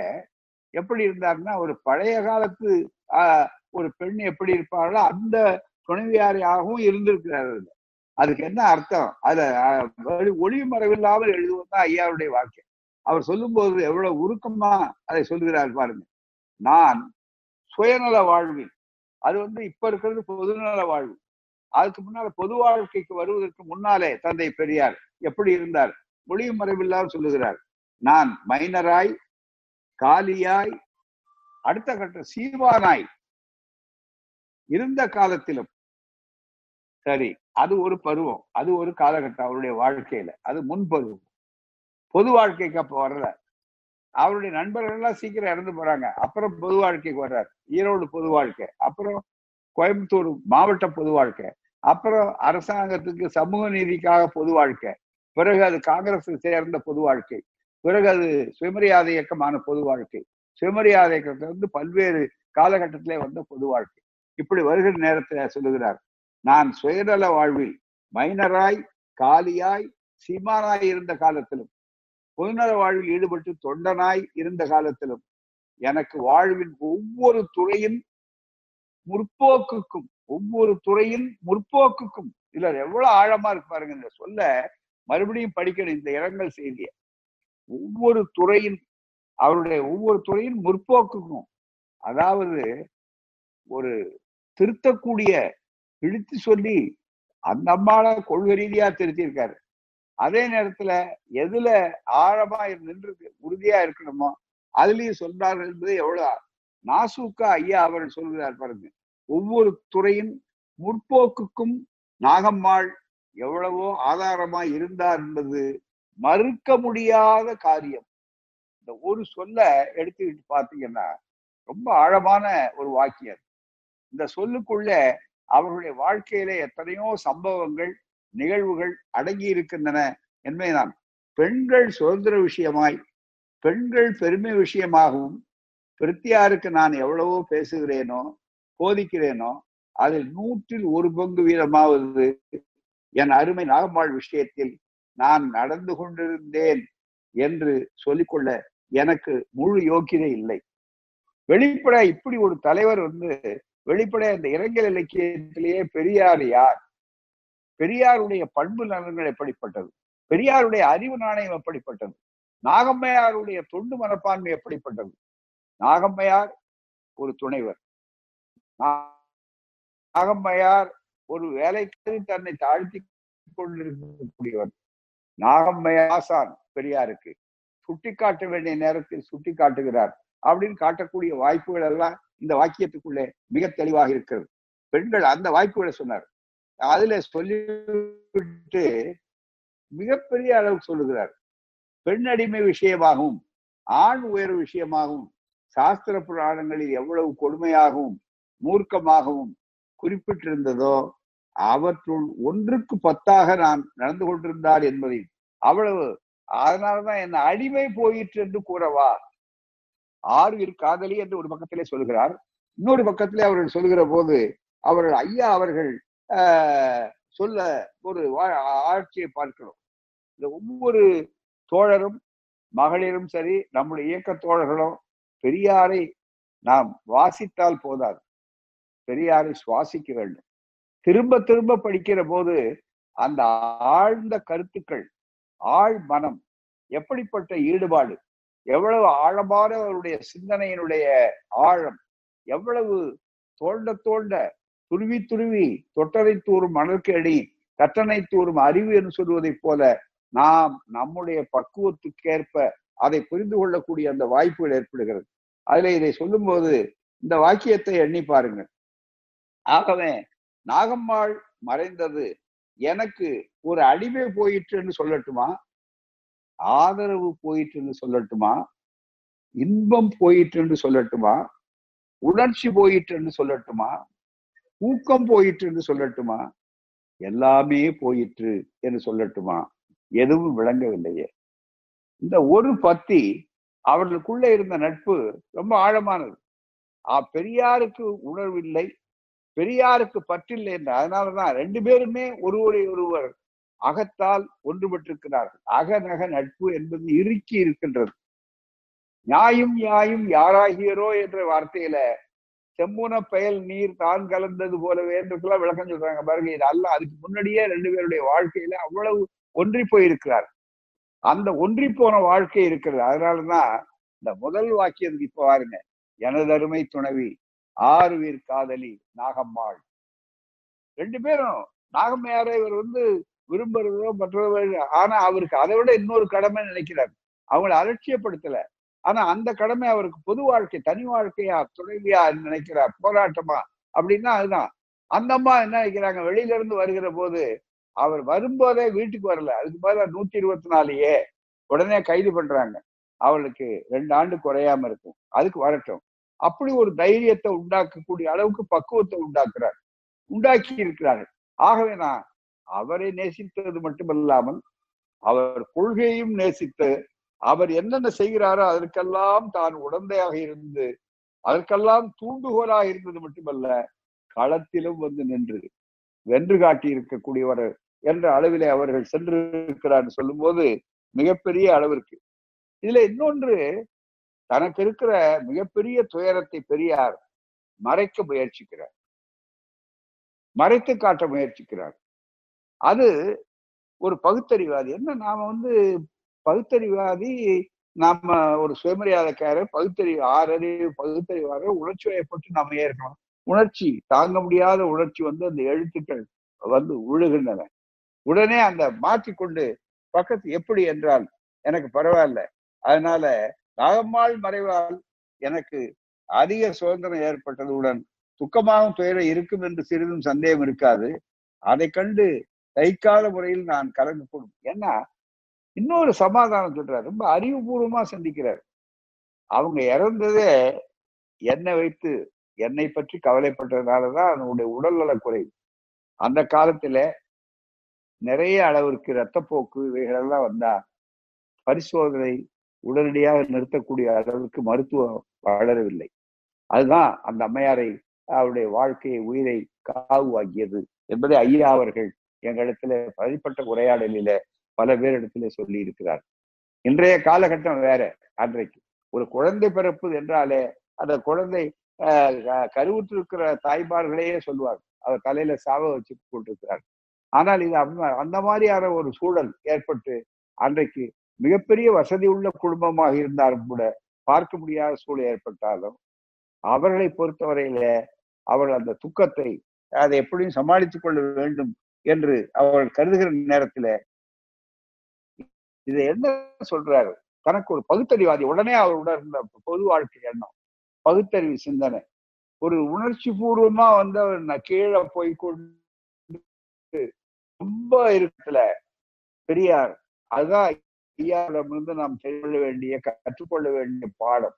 எப்படி இருந்தாருன்னா ஒரு பழைய காலத்து ஆஹ், ஒரு பெண் எப்படி இருப்பார்களோ அந்த துணைவியாரியாகவும் இருந்திருக்கிறார் அதுக்கு என்ன அர்த்தம்? அதை ஒளி- ஒளிவு மறைவில்லாமல் எழுதுவதுதான் ஐயாவுடைய வாக்கியம். அவர் சொல்லும்போது எவ்வளவு உருக்கமா அதை சொல்லுகிறார் பாருங்க. நான் சுயநல வாழ்வில் அது வந்து இப்ப இருக்கிறது பொதுநல வாழ்வு. அதுக்கு முன்னால பொது வாழ்க்கைக்கு வருவதற்கு முன்னாலே தந்தை பெரியார் எப்படி இருந்தார்? ஒளியும் மறைவில்லாமல் சொல்லுகிறார். நான் மைனராய் காலியாய் அடுத்த கட்ட சீவானாய் இருந்த காலத்திலும். சரி அது ஒரு பருவம் அது ஒரு காலகட்டம் அவருடைய வாழ்க்கையில அது முன் பருவம். பொது வாழ்க்கைக்கு அப்ப வரல அவருடைய நண்பர்கள் எல்லாம் சீக்கிரம் இறந்து போறாங்க. அப்புறம் பொது வாழ்க்கைக்கு வர்றார். ஈரோடு பொது வாழ்க்கை அப்புறம் கோயம்புத்தூர் மாவட்ட பொது வாழ்க்கை அப்புறம் அரசாங்கத்துக்கு சமூக நீதிக்காக பொது வாழ்க்கை. பிறகு அது காங்கிரஸ் சேர்ந்த பொது வாழ்க்கை. பிறகு அது சுயமரியாதை இயக்கமான பொது வாழ்க்கை. சுயமரியாதை இயக்கத்துல வந்து பல்வேறு காலகட்டத்திலே வந்த பொது வாழ்க்கை. இப்படி வருகிற நேரத்தில் சொல்லுகிறார் நான் சுயநல வாழ்வில் மைனராய் காலியாய் சீமானாய் இருந்த காலத்திலும் பொதுநல வாழ்வில் ஈடுபட்டு தொண்டனாய் இருந்த காலத்திலும் எனக்கு வாழ்வின் ஒவ்வொரு துறையின் முற்போக்குக்கும் ஒவ்வொரு துறையின் முற்போக்குக்கும் இதுல எவ்வளவு ஆழமா இருக்கு பாருங்க இந்த சொல்ல மறுபடியும் படிக்கணும் இந்த இரங்கல் செய்தியை. ஒவ்வொரு துறையின் அவருடைய ஒவ்வொரு துறையின் முற்போக்குக்கும் அதாவது ஒரு திருத்தக்கூடிய இழுத்து சொல்லி அந்த அம்மாவை கொள்கை ரீதியா திருத்தியிருக்காரு. அதே நேரத்துல எதுல ஆழமா நின்று உறுதியா இருக்கணுமோ அதுலயும் சொல்றார்கள் என்பது எவ்வளவு நாசூக்கா ஐயா அவர் சொல்கிறார் பாருங்க. ஒவ்வொரு துறையின் முற்போக்குக்கும் நாகம்மாள் எவ்வளவோ ஆதாரமா இருந்தார் என்பது மறுக்க முடியாத காரியம். இந்த ஒரு சொல்ல எடுத்துக்கிட்டு பார்த்தீங்கன்னா ரொம்ப ஆழமான ஒரு வாக்கியம். இந்த சொல்லுக்குள்ள அவர்களுடைய வாழ்க்கையில எத்தனையோ சம்பவங்கள் நிகழ்வுகள் அடங்கி இருக்கின்றன என்பதுதான் பெண்கள் சுதந்திர விஷயமாய் பெண்கள் பெருமை விஷயமாகவும் பிரித்தியாருக்கு நான் எவ்வளவோ பேசுகிறேனோ போதிக்கிறேனோ அதில் நூற்றில் ஒரு பங்கு வீதமாவது என் அருமை நாகம்மாள் விஷயத்தில் நான் நடந்து கொண்டிருந்தேன் என்று சொல்லிக்கொள்ள எனக்கு முழு யோக்கியதை இல்லை. வெளிப்பட இப்படி ஒரு தலைவர் வந்து வெளிப்பட இந்த இரங்கல் இலக்கியத்திலேயே பெரியார் யார்? பெரியாருடைய பண்பு நலன்கள் எப்படிப்பட்டது? பெரியாருடைய அறிவு நாணயம் எப்படிப்பட்டது? நாகம்மையாருடைய தொண்டு மனப்பான்மை எப்படிப்பட்டது? நாகம்மையார் ஒரு துணைவர். நாகம்மையார் ஒரு வேலைக்கு தன்னை தாழ்த்தி கொண்டிருக்கக்கூடியவர். நாகம்மையார் ஆசான் பெரியாருக்கு. சுட்டி காட்ட வேண்டிய நேரத்தில் சுட்டி காட்டுகிறார் அப்படின்னு காட்டக்கூடிய வாய்ப்புகள் எல்லாம் இந்த வாக்கியத்துக்குள்ளே மிக தெளிவாக இருக்கிறது. பெண்கள் அந்த வாய்ப்புகளை சொன்னார். அதுல சொல்லிவிட்டு மிகப்பெரிய அளவுக்கு சொல்லுகிறார். பெண் அடிமை விஷயமாகவும் ஆண் உயர்வு விஷயமாகவும் சாஸ்திர புராணங்களில் எவ்வளவு கொடுமையாகவும் மூர்க்கமாகவும் குறிப்பிட்டிருந்ததோ அவற்றுள் ஒன்றுக்கு பத்தாக நான் நடந்து கொண்டிருந்தார் என்பதை அவ்வளவு. அதனாலதான் என்ன அடிமை போயிற்று என்று கூறவா? ஆறு காதலி என்று ஒரு பக்கத்திலே சொல்கிறார். இன்னொரு பக்கத்திலே அவர்கள் சொல்லுகிற போது அவர்கள் ஐயா அவர்கள் ஆஹ், சொல்ல ஒரு ஆட்சியை பார்க்கிறோம். இந்த ஒவ்வொரு தோழரும் மகளிரும் சரி நம்முடைய இயக்க தோழர்களும் பெரியாரை நாம் வாசித்தால் போதாது. பெரியாரை சுவாசிக்க வேண்டும். திரும்ப திரும்ப படிக்கிற போது அந்த ஆழ்ந்த கருத்துக்கள் ஆழ் மனம் எப்படிப்பட்ட ஈடுபாடு எவ்வளவு ஆழமான அவருடைய சிந்தனையினுடைய ஆழம் எவ்வளவு தோண்ட தோண்ட துருவி துருவி தொட்டரை தூறும் மணற்கடி கட்டணை தூறும் அறிவு என்று சொல்வதைப் போல நாம் நம்முடைய பக்குவத்துக்கேற்ப அதை புரிந்து கொள்ளக்கூடிய அந்த வாய்ப்புகள் ஏற்படுகிறது. அதுல இதை சொல்லும்போது இந்த வாக்கியத்தை எண்ணி பாருங்கள். ஆகவே நாகம்மாள் மறைந்தது எனக்கு ஒரு அடிமை போயிற்றுன்னு சொல்லட்டுமா? ஆதரவு போயிற்றுன்னு சொல்லட்டுமா? இன்பம் போயிற்றுன்னு சொல்லட்டுமா? உணர்ச்சி போயிற்றுன்னு சொல்லட்டுமா? ஊக்கம் போயிற்றுன்னு சொல்லட்டுமா? எல்லாமே போயிற்று என்று சொல்லட்டுமா? எதுவும் விளங்கவில்லையே. இந்த ஒரு பத்தி அவர்களுக்குள்ள இருந்த நட்பு ரொம்ப ஆழமானது. ஆ, பெரியாருக்கு உணர்வில்லை பெரியாருக்கு பற்றில்லை என்று. அதனாலதான் ரெண்டு பேருமே ஒருவரை ஒருவர் அகத்தால் ஒன்றுபட்டிருக்கிறார்கள். அகநக நட்பு என்பது இறுக்கி இருக்கின்றது. நியாயும் நியாயும் யாராகியரோ என்ற வார்த்தையில செம்முன பயல் நீர் தான் கலந்தது போலவே என்றுக்கெல்லாம் விளக்கம் சொல்றாங்க. பாருங்க இது அல்ல. அதுக்கு முன்னாடியே ரெண்டு பேருடைய வாழ்க்கையில அவ்வளவு ஒன்றி போயிருக்கிறார். அந்த ஒன்றி போன வாழ்க்கை இருக்கிறது. அதனாலதான் இந்த முதல் வாக்கியத்துக்கு இப்ப பாருங்க எனதருமை துணைவி ஆறுவீர் காதலி நாகம்மாள். ரெண்டு பேரும் நாகம்மையாரை இவர் வந்து விரும்புறதோ மற்றதோ ஆனா அவருக்கு அதை விட இன்னொரு கடமை நினைக்கிறார். அவங்களை அலட்சியப்படுத்தல. ஆனா அந்த கடமை அவருக்கு பொது வாழ்க்கை தனி வாழ்க்கையா துணைவியா நினைக்கிறார். போராட்டமா அப்படின்னா அதுதான். அந்த அம்மா என்ன நினைக்கிறாங்க? வெளியில இருந்து வருகிற போது அவர் வரும்போதே வீட்டுக்கு வரல. அதுக்கு பதிலா நூத்தி இருபத்தி நாலுயே உடனே கைது பண்றாங்க. அவளுக்கு ரெண்டு ஆண்டு குறையாம இருக்கும். அதுக்கு வரட்டும். அப்படி ஒரு தைரியத்தை உண்டாக்கக்கூடிய அளவுக்கு பக்குவத்தை உண்டாக்குறார். உண்டாக்கி இருக்கிறார்கள். ஆகவே நான் அவரை நேசித்தது மட்டுமல்லாமல் அவர் கொள்கையையும் நேசித்து அவர் என்னென்ன செய்கிறாரோ அதற்கெல்லாம் தான் உடந்தையாக இருந்து அதற்கெல்லாம் தூண்டுகோலாக இருந்தது மட்டுமல்ல களத்திலும் வந்து நின்று வென்று காட்டி இருக்கக்கூடியவர் என்ற அளவிலே அவர்கள் சென்று இருக்கிறார் சொல்லும் போது மிகப்பெரிய அளவிற்கு இதுல இன்னொன்று தனக்கு இருக்கிற மிகப்பெரிய துயரத்தை பெரியார் மறைக்க முயற்சிக்கிறார். மறைத்து காட்ட முயற்சிக்கிறார். அது ஒரு பகுத்தறிவாதி. என்ன நாம வந்து பகுத்தறிவாதி நாம ஒரு சுயமரியாதைக்காரர் பகுத்தறிவு ஆறறிவு பகுத்தறிவாரர் உணர்ச்சி வயப்பட்டு நாம ஏற்கணும். உணர்ச்சி தாங்க முடியாத உணர்ச்சி வந்து அந்த எழுத்துக்கள் வந்து உழுகின்றன. உடனே அந்த மாற்றிக்கொண்டு பக்கத்து எப்படி என்றால் எனக்கு பரவாயில்ல. அதனால நாகம்மாள் மறைவால் எனக்கு அதிக சுதந்திரம் ஏற்பட்டதுடன் துக்கமாகவும் துயரம் இருக்கும் என்று சிறிதும் சந்தேகம் இருக்காது. அதை கண்டு தைக்காத முறையில் நான் கலந்து கொள்ளும். ஏன்னா இன்னொரு சமாதானம் சொல்றாரு. ரொம்ப அறிவுபூர்வமா சிந்திக்கிறார். அவங்க இறந்ததே என்னை வைத்து என்னை பற்றி கவலைப்பட்டதுனாலதான் அதனுடைய உடல்நல குறைவு அந்த காலத்துல நிறைய அளவிற்கு ரத்தப்போக்கு இவைகளெல்லாம் வந்தா பரிசோதனை உடனடியாக நிறுத்தக்கூடிய அளவுக்கு மருத்துவம் வளரவில்லை. அதுதான் அந்த அம்மையாரை அவருடைய வாழ்க்கையை உயிரை காவுவாக்கியது என்பதை ஐயா அவர்கள் எங்களிடத்துல பதிப்பட்ட உரையாடலில பல பேரிடத்துல சொல்லி இருக்கிறார் இன்றைய காலகட்டம் வேற. அன்றைக்கு ஒரு குழந்தை பிறப்பு என்றாலே அந்த குழந்தை கருவுற்றிருக்கிற தாய்மார்களையே சொல்லுவார் அவர் தலையில சாவ வச்சு போட்டிருக்கிறார் ஆனால் இது அந்த மாதிரியான ஒரு சூழல் ஏற்பட்டு அன்றைக்கு மிகப்பெரிய வசதி உள்ள குடும்பமாக இருந்தாலும் கூட பார்க்க முடியாத சூழல் ஏற்பட்டாலும் அவர்களை பொறுத்தவரையில அவர்கள் அந்த துக்கத்தை அதை எப்படியும் சமாளித்துக் கொள்ள வேண்டும் என்று அவர்கள் கருதுகிற நேரத்துல இதை என்ன சொல்றாரு தனக்கு ஒரு பகுத்தறிவாதி உடனே அவர் உணர்ந்த பொது வாழ்க்கை எண்ணம் பகுத்தறிவு சிந்தனை. ஒரு உணர்ச்சி பூர்வமா வந்து அவர் கீழே போய் கொண்டு ரொம்ப இருக்கல பெரியார். அதுதான் ஐயாவிடமிருந்து நாம் செய்ய வேண்டிய கற்றுக்கொள்ள வேண்டிய பாடம்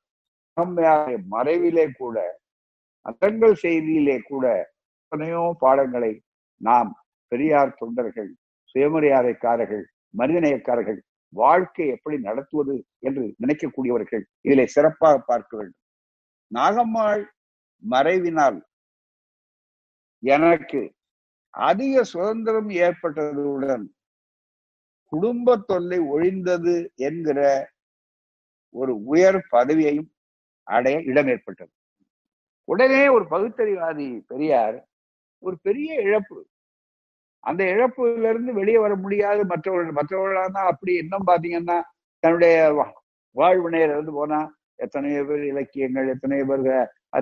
அகம்மையாருடைய மறைவிலே கூட அத்தங்கள் செய்தியிலே கூட எத்தனையோ பாடங்களை நாம் பெரியார் தொண்டர்கள் சுயமரியாதைக்காரர்கள் மனிதநேயக்காரர்கள் வாழ்க்கை எப்படி நடத்துவது என்று நினைக்கக்கூடியவர்கள் இதிலே சிறப்பாக பார்க்க வேண்டும். நாகம்மாள் மறைவினால் எனக்கு அதிக சுதந்திரம் ஏற்பட்டதுடன் குடும்ப தொல்லை ஒழிந்தது என்கிற ஒரு உயர் பதவியையும் அடைய இடம் ஏற்பட்டது. உடனே ஒரு பகுத்தறிவாதி பெரியார் ஒரு பெரிய இழப்பு. அந்த இழப்புல இருந்து வெளியே வர முடியாது. மற்றவர்கள் மற்றவர்களா அப்படி இன்னும் பாத்தீங்கன்னா தன்னுடைய வாழ்வினையில இருந்து போனா எத்தனையோ பேர் இலக்கியங்கள் எத்தனையோ பேர்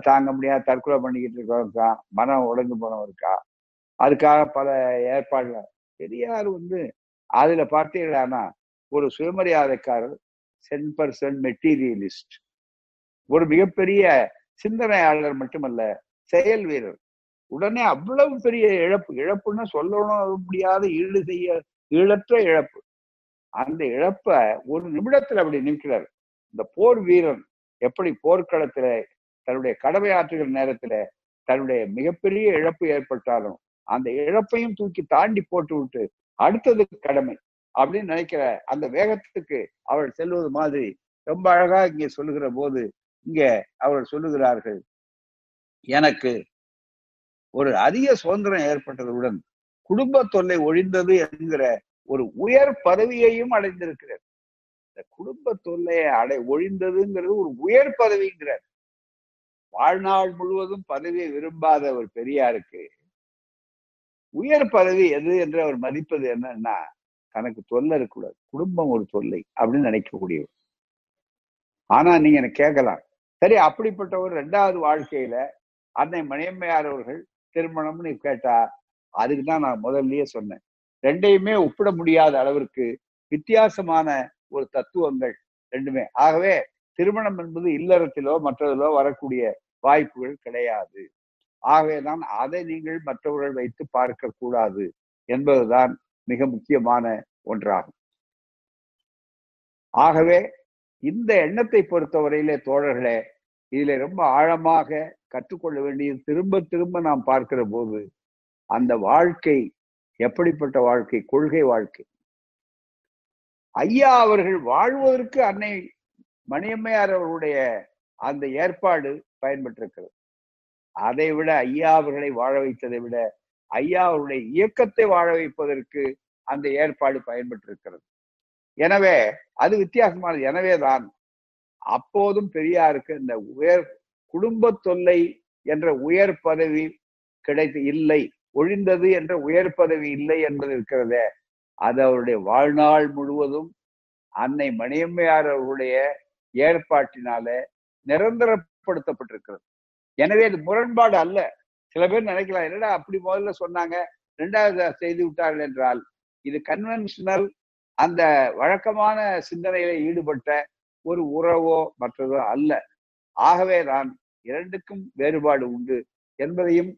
தாங்க முடியாது தற்கொலை பண்ணிக்கிட்டு இருக்கா மனம் உடைஞ்சு போனவருக்கா? இருக்கா அதுக்காக பல ஏற்பாடுகள். பெரியார் வந்து அதுல பார்த்தீங்கன்னா ஒரு சுயமரியாதைக்காரர் சென் பர்சன் மெட்டீரியலிஸ்ட் ஒரு மிகப்பெரிய சிந்தனையாளர் மட்டுமல்ல செயல் வீரர். உடனே அவ்வளவு பெரிய இழப்பு. இழப்புன்னு சொல்லணும் முடியாத ஈடு செய்ய ஈழற்ற இழப்பு. அந்த இழப்ப ஒரு நிமிடத்துல அப்படி நிற்கிறார் இந்த போர் வீரன் எப்படி போர்க்களத்துல தன்னுடைய கடமையாற்றுகிற நேரத்துல தன்னுடைய மிகப்பெரிய இழப்பு ஏற்பட்டாலும் அந்த இழப்பையும் தூக்கி தாண்டி போட்டு விட்டு அடுத்தது கடமை அப்படின்னு நினைக்கிற அந்த வேகத்துக்கு அவள் செல்வது மாதிரி ரொம்ப அழகா இங்கே சொல்லுகிற போது இங்க அவர்கள் சொல்லுகிறார்கள் எனக்கு ஒரு அதிக சுதந்திரம் ஏற்பட்டதுடன் குடும்ப தொல்லை ஒழிந்தது என்கிற ஒரு உயர் பதவியையும் அடைந்திருக்கிறார். இந்த குடும்ப தொல்லையை அடை ஒழிந்ததுங்கிறது ஒரு உயர் பதவிங்கிறார். வாழ்நாள் முழுவதும் பதவியை விரும்பாத ஒரு பெரியாருக்கு உயர் பதவி எது என்று அவர் மதிப்பது என்னன்னா தனக்கு தொல்லை இருக்கக்கூடாது. குடும்பம் ஒரு தொல்லை அப்படின்னு நினைக்கக்கூடியவர். ஆனா நீங்க எனக்கு கேட்கலாம். சரி அப்படிப்பட்ட ஒரு ரெண்டாவது வாழ்க்கையில அன்னை மணியம்மையார் அவர்கள் திருமணம்னு கேட்டா அதுக்கு தான் நான் முதல்லயே சொன்னேன். ரெண்டையுமே ஒப்பிட முடியாத அளவிற்கு வித்தியாசமான ஒரு தத்துவங்கள் ரெண்டுமே. ஆகவே திருமணம் என்பது இல்லறத்திலோ மற்றதிலோ வரக்கூடிய வாய்ப்புகள் கிடையாது. ஆகவேதான் அதை நீங்கள் மற்றவர்கள் வைத்து பார்க்க கூடாது என்பதுதான் மிக முக்கியமான ஒன்றாகும். ஆகவே இந்த எண்ணத்தை பொறுத்தவரையிலே தோழர்களே இதுல ரொம்ப ஆழமாக கற்றுக்கொள்ள வேண்டியது திரும்ப திரும்ப நாம் பார்க்கிற போது அந்த வாழ்க்கை எப்படிப்பட்ட வாழ்க்கை? கொள்கை வாழ்க்கை. ஐயா அவர்கள் வாழ்வதற்கு அன்னை மணியம்மையார் அவர்களுடைய அந்த ஏற்பாடு பயன்பட்டிருக்கிறது. அதை விட ஐயா அவர்களை வாழ வைத்ததை விட ஐயா அவருடைய இயக்கத்தை வாழ வைப்பதற்கு அந்த ஏற்பாடு பயன்பட்டிருக்கிறது. எனவே அது வித்தியாசமானது. எனவேதான் அப்போதும் பெரியாருக்கு இந்த உயர் குடும்ப தொல்லை என்ற உயர் பதவி கிடைத்து இல்லை ஒழிந்தது என்ற உயர் பதவி இல்லை என்பது இருக்கிறதே அது அவருடைய வாழ்நாள் முழுவதும் அன்னை மணியம்மையார் அவர்களுடைய ஏற்பாட்டினால நிரந்தரப்படுத்தப்பட்டிருக்கிறது. எனவே அது முரண்பாடு அல்ல. சில பேர் நினைக்கலாம் என்னடா அப்படி முதல்ல சொன்னாங்க ரெண்டாவது செய்து விட்டார்கள் என்றால்? இது கன்வென்ஷனல் அந்த வழக்கமான சிந்தனையில ஈடுபட்ட ஒரு உறவோ மற்றதோ அல்ல. ஆகவே தான் இரண்டுக்கும் வேறுபாடு உண்டு என்பதையும்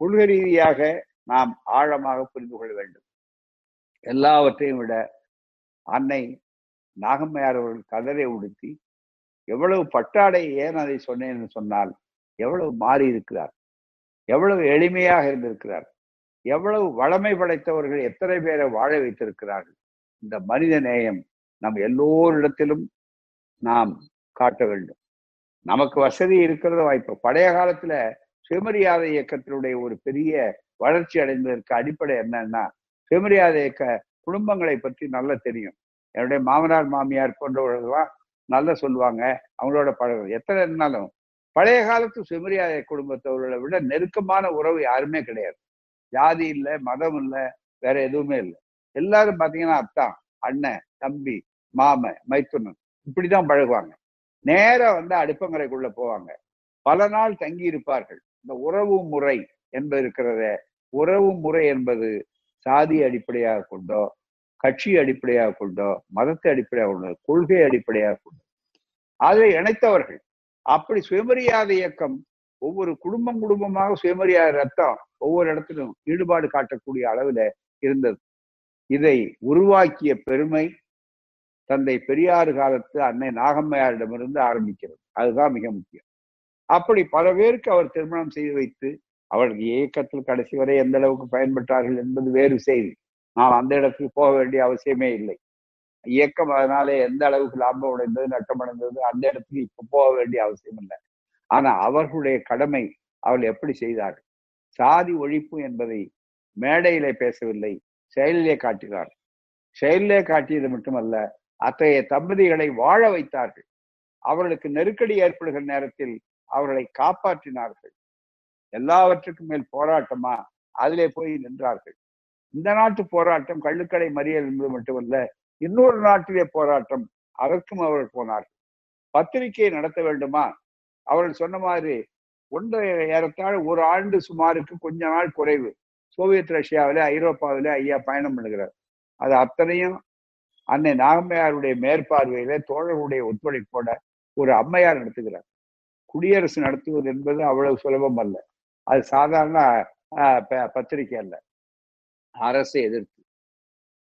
கொள்கை ரீதியாக நாம் ஆழமாக புரிந்து கொள்ள வேண்டும். எல்லாவற்றையும் விட அன்னை நாகம்மையார் அவர்கள் கதரை உடுத்தி எவ்வளவு பட்டாடை ஏன் அதை சொன்னேன்னு சொன்னால் எவ்வளவு மாறி இருக்கிறார்? எவ்வளவு எளிமையாக இருந்திருக்கிறார்? எவ்வளவு வளமை படைத்தவர்கள் எத்தனை பேரை வாழ வைத்திருக்கிறார்கள்? இந்த மனித நேயம் நம் எல்லோரிடத்திலும் நாம் காட்ட வேண்டும். நமக்கு வசதி இருக்கிறத வாய்ப்பு. பழைய காலத்துல சுயமரியாதை இயக்கத்தினுடைய ஒரு பெரிய வளர்ச்சி அடைந்ததற்கு அடிப்படை என்னன்னா சுயமரியாதை இயக்க குடும்பங்களை பற்றி நல்லா தெரியும். என்னுடைய மாமனார் மாமியார் போன்றவர்கள்லாம் நல்லா சொல்லுவாங்க. அவங்களோட பழகம் எத்தனை இருந்தாலும் பழைய காலத்து சுயமரியாதை குடும்பத்தவர்களை விட நெருக்கமான உறவு யாருமே கிடையாது. ஜாதி இல்லை மதம் இல்லை வேற எதுவுமே இல்லை. எல்லாரும் பாத்தீங்கன்னா அத்தான் அண்ணன் தம்பி மாம மைத்துனன். இப்படிதான் பழகுவாங்க. நேரா வந்து அடுப்பங்கரைக்குள்ள போவாங்க. பல நாள் தங்கி இருப்பார்கள். இந்த உறவு முறை என்பது இருக்கிறத உறவு முறை என்பது சாதி அடிப்படையாக கொண்டோ கட்சி அடிப்படையாக கொண்டோ மதத்தை அடிப்படையாக கொண்டோ கொள்கை அடிப்படையாக கொண்டோ அதை இணைத்தவர்கள். அப்படி சுயமரியாதை இயக்கம் ஒவ்வொரு குடும்பம் குடும்பமாக சுயமரியாதை ரத்தம் ஒவ்வொரு இடத்திலும் ஈடுபாடு காட்டக்கூடிய அளவுல இருந்தது. இதை உருவாக்கிய பெருமை தந்தை பெரியாறு காலத்து அன்னை நாகம்மையாரிடமிருந்து ஆரம்பிக்கிறது. அதுதான் மிக முக்கியம். அப்படி பல பேருக்கு அவர் திருமணம் செய்து வைத்து அவர்கள் இயக்கத்தில் கடைசி வரை எந்த அளவுக்கு பயன்பட்டார்கள் என்பது வேறு செய்தி. நான் அந்த இடத்துக்கு போக வேண்டிய அவசியமே இல்லை. இயக்கம் அதனாலே எந்த அளவுக்கு லாபம் அடைந்தது நட்டம் அடைந்தது அந்த இடத்துக்கு இப்ப போக வேண்டிய அவசியம் இல்லை. ஆனா அவர்களுடைய கடமை அவள் எப்படி செய்தார்கள் சாதி ஒழிப்பு என்பதை மேடையிலே பேசவில்லை செயலிலே காட்டினார் செயலிலே காட்டியது மட்டுமல்ல அத்தகைய தம்பதிகளை வாழ வைத்தார்கள். அவர்களுக்கு நெருக்கடி ஏற்படுகிற நேரத்தில் அவர்களை காப்பாற்றினார்கள். எல்லாவற்றுக்கும் மேல் போராட்டமா? அதிலே போய் நின்றார்கள். இந்த நாட்டு போராட்டம் கள்ளுக்கடை மறியல் என்பது மட்டுமல்ல இன்னொரு நாட்டிலே போராட்டம் அதற்கும் அவர்கள் போனார்கள். பத்திரிகையை நடத்த வேண்டுமா? அவர்கள் சொன்ன மாதிரி ஒன்றை ஏறத்தாழ ஒரு ஆண்டு சுமாருக்கு கொஞ்ச நாள் குறைவு. சோவியத் ரஷ்யாவில ஐரோப்பாவில ஐயா பயணம் பண்ணுகிறார். அது அத்தனையும் அன்னை நாகம்மையாருடைய மேற்பார்வையில தோழர்களுடைய ஒத்துழைப்போட ஒரு அம்மையார் நடத்துகிறார். குடியரசு நடத்துவது என்பது அவ்வளவு சுலபம் அல்ல. அது சாதாரண பத்திரிகை அல்ல. அரசை எதிர்த்து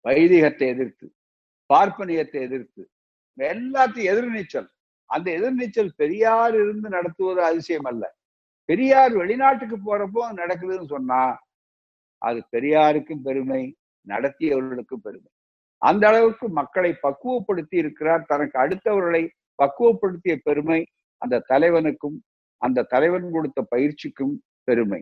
வைதிகத்தை எதிர்த்து பார்ப்பனியத்தை எதிர்த்து. எல்லாத்தையும் எதிர்நீச்சல். அந்த எதிர்நீச்சல் பெரியார் இருந்து நடத்துவது அதிசயம் அல்ல. பெரியார் வெளிநாட்டுக்கு போறப்போ நடக்குதுன்னு சொன்னா அது பெரியாருக்கும் பெருமை நடத்தியவர்களுக்கும் பெருமை. அந்த அளவுக்கு மக்களை பக்குவப்படுத்தி இருக்கிறார் தனக்கு அடுத்தவர்களை பக்குவப்படுத்திய பெருமை அந்த தலைவனுக்கும் அந்த தலைவன் கொடுத்த பயிற்சிக்கும் பெருமை.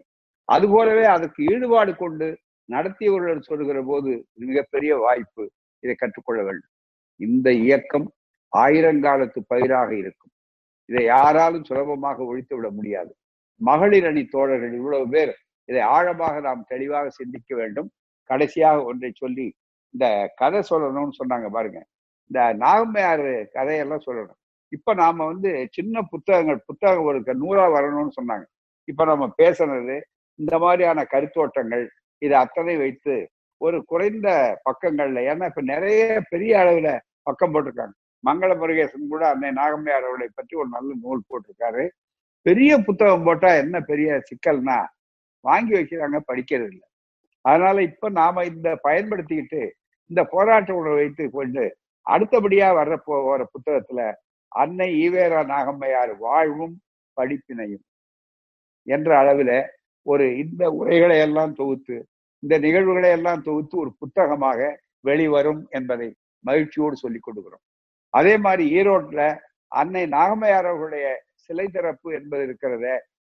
அதுபோலவே அதற்கு ஈடுபாடு கொண்டு நடத்தியவர்கள் சொல்கிற போது மிகப்பெரிய வாய்ப்பு இதை கற்றுக்கொள்ள வேண்டும் இந்த இயக்கம் ஆயிரங்காலத்து பயிராக இருக்கும். இதை யாராலும் சுலபமாக ஒழித்து விட முடியாது. மகளிர் அணி தோழர்கள் இவ்வளவு பேர் இதை ஆழமாக நாம் தெளிவாக சிந்திக்க வேண்டும். கடைசியாக ஒன்றை சொல்லி இந்த கதை சொல்லணும்னு சொன்னாங்க பாருங்க. இந்த நாகம்மையார் கதையெல்லாம் சொல்லணும். இப்ப நாம வந்து சின்ன புத்தகங்கள் புத்தகம் ஒரு நூறா வரணும்னு சொன்னாங்க. இப்ப நம்ம பேசுனது இந்த மாதிரியான கருத்தோட்டங்கள் இதை அத்தனை வைத்து ஒரு குறைந்த பக்கங்கள்ல ஏன்னா இப்ப நிறைய பெரிய அளவுல பக்கம் போட்டிருக்காங்க. மங்கள முருகேசன் கூட அன்னை நாகம்மையார் அவர்களை பற்றி ஒரு நல்ல நூல் போட்டிருக்காரு. பெரிய புத்தகம் போட்டா என்ன பெரிய சிக்கல்னா வாங்கி வைக்கிறாங்க படிக்கிறது இல்லை அதனால இப்ப நாம இந்த பயன்படுத்திக்கிட்டு இந்த போராட்ட உணர்வை வைத்து கொண்டு அடுத்தபடியா வர்ற போற புத்தகத்துல அன்னை ஈவேரா நாகம்மையார் வாழ்வும் படிப்பினையும் என்ற அளவுல ஒரு இந்த உரைகளை எல்லாம் தொகுத்து இந்த நிகழ்வுகளை எல்லாம் தொகுத்து ஒரு புத்தகமாக வெளிவரும் என்பதை மகிழ்ச்சியோடு சொல்லிக் கொடுக்கிறோம் அதே மாதிரி ஈரோட்ல அன்னை நாகமையார் அவர்களுடைய சிலை திறப்பு என்பது இருக்கிறத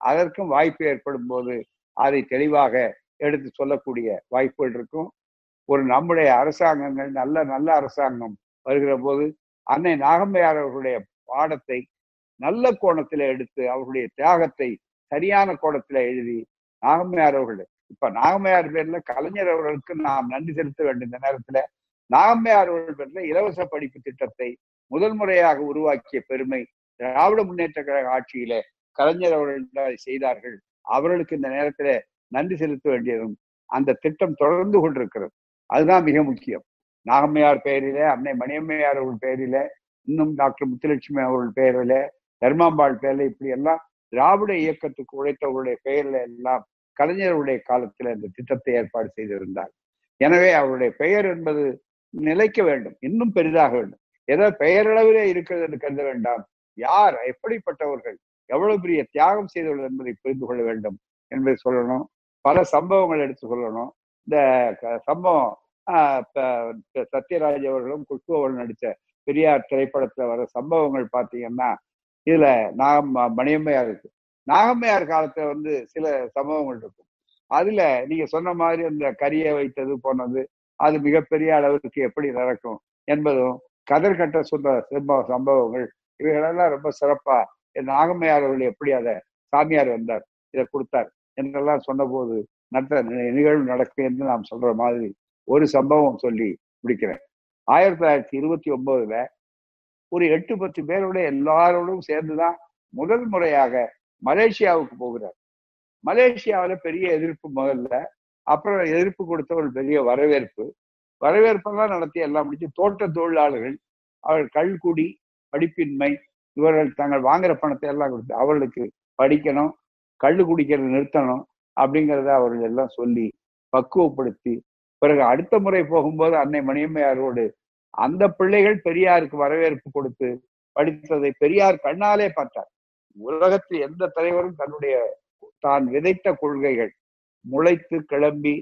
அதற்கும் வாய்ப்பு ஏற்படும் போது அதை தெளிவாக எடுத்து சொல்லக்கூடிய வாய்ப்புகள் இருக்கும். ஒரு நம்முடைய அரசாங்கங்கள் நல்ல நல்ல அரசாங்கம் வருகிற போது அன்னை நாகம்மையார் அவர்களுடைய பாடத்தை நல்ல கோணத்துல எடுத்து அவர்களுடைய தியாகத்தை சரியான கோணத்துல எழுதி நாகம்மையார் அவர்கள் இப்ப நாகம்மையார் பேர்ல கலைஞர் அவர்களுக்கு நாம் நன்றி செலுத்த வேண்டும் இந்த நேரத்துல. நாகம்மையார் அவர்கள் பேர்ல இலவச படிப்பு திட்டத்தை முதல் முறையாக உருவாக்கிய பெருமை திராவிட முன்னேற்ற கழக ஆட்சியில கலைஞர் அவர்கள் செய்தார்கள். அவர்களுக்கு இந்த நேரத்துல நன்றி செலுத்த வேண்டியதும் அந்த திட்டம் தொடர்ந்து கொண்டிருக்கிறது. அதுதான் மிக முக்கியம். நாகம்மையார் பெயரில அன்னை மணியம்மையார் அவர்கள் பெயரில இன்னும் டாக்டர் முத்துலட்சுமி அவர்கள் பெயரில தர்மாம்பாள் பெயர்ல இப்படி எல்லாம் திராவிட இயக்கத்துக்கு உழைத்தவர்களுடைய பெயர்ல எல்லாம் கலைஞருடைய காலத்தில் இந்த திட்டத்தை ஏற்பாடு செய்திருந்தார். எனவே அவருடைய பெயர் என்பது நிலைக்க வேண்டும் இன்னும் பெரிதாக வேண்டும். ஏதோ பெயரளவிலே இருக்கிறது என்று கருத வேண்டாம். யார் எப்படிப்பட்டவர்கள் எவ்வளவு பெரிய தியாகம் செய்தவர்கள் என்பதை புரிந்து கொள்ள வேண்டும் என்பதை சொல்லணும். பல சம்பவங்கள் எடுத்து சொல்லணும் இந்த சம்பவம் சத்யராஜ் அவர்களும் குஷ்பு அவர்கள் நடித்த பெரியார் திரைப்படத்துல வர சம்பவங்கள் பார்த்தீங்கன்னா இதுல நாகம் மணியம்மையா இருக்கு நாகம்மையார் காலத்துல வந்து சில சம்பவங்கள் இருக்கும். அதுல நீங்க சொன்ன மாதிரி அந்த கரியை வைத்தது போனது அது மிகப்பெரிய அளவுக்கு எப்படி நடக்கும் என்பதும் கதர்கட்ட சொந்த சம்பவங்கள் இவைகளெல்லாம் ரொம்ப சிறப்பா நாகம்மையார் அவர்கள் எப்படி அதை சாமியார் வந்தார் இதை கொடுத்தார் என்றெல்லாம் சொன்ன போது நடத்த நிகழ்வு நடக்கும் என்று நாம் சொல்ற மாதிரி ஒரு சம்பவம் சொல்லி முடிக்கிறேன். ஆயிரத்தி தொள்ளாயிரத்தி இருபத்தி ஒன்பதுல ஒரு எட்டு பத்து பேரோட எல்லாரோடும் சேர்ந்துதான் முதல் முறையாக மலேசியாவுக்கு போகிறார். மலேசியாவில் பெரிய எதிர்ப்பு முதல்ல. அப்புறம் எதிர்ப்பு கொடுத்த ஒரு பெரிய வரவேற்பு. வரவேற்பெல்லாம் நடத்தி எல்லாம் முடிச்சு தோட்ட தொழிலாளர்கள் அவர்கள் கல்குடி படிப்பின்மை இவர்கள் தாங்கள் வாங்குற பணத்தை எல்லாம் கொடுத்து அவர்களுக்கு படிக்கணும் கல் குடிக்கிறத நிறுத்தணும் அப்படிங்கிறத அவர்கள் எல்லாம் சொல்லி பக்குவப்படுத்தி பிறகு அடுத்த முறை போகும்போது அன்னை மணியம்மையாரோடு அந்த பிள்ளைகள் பெரியாருக்கு வரவேற்பு கொடுத்து படித்ததை பெரியார் கண்ணாலே பார்த்தார். உலகத்தில் எந்த தலைவரும் தன்னுடைய தான் விதைத்த கொள்கைகள் முளைத்து கிளம்பி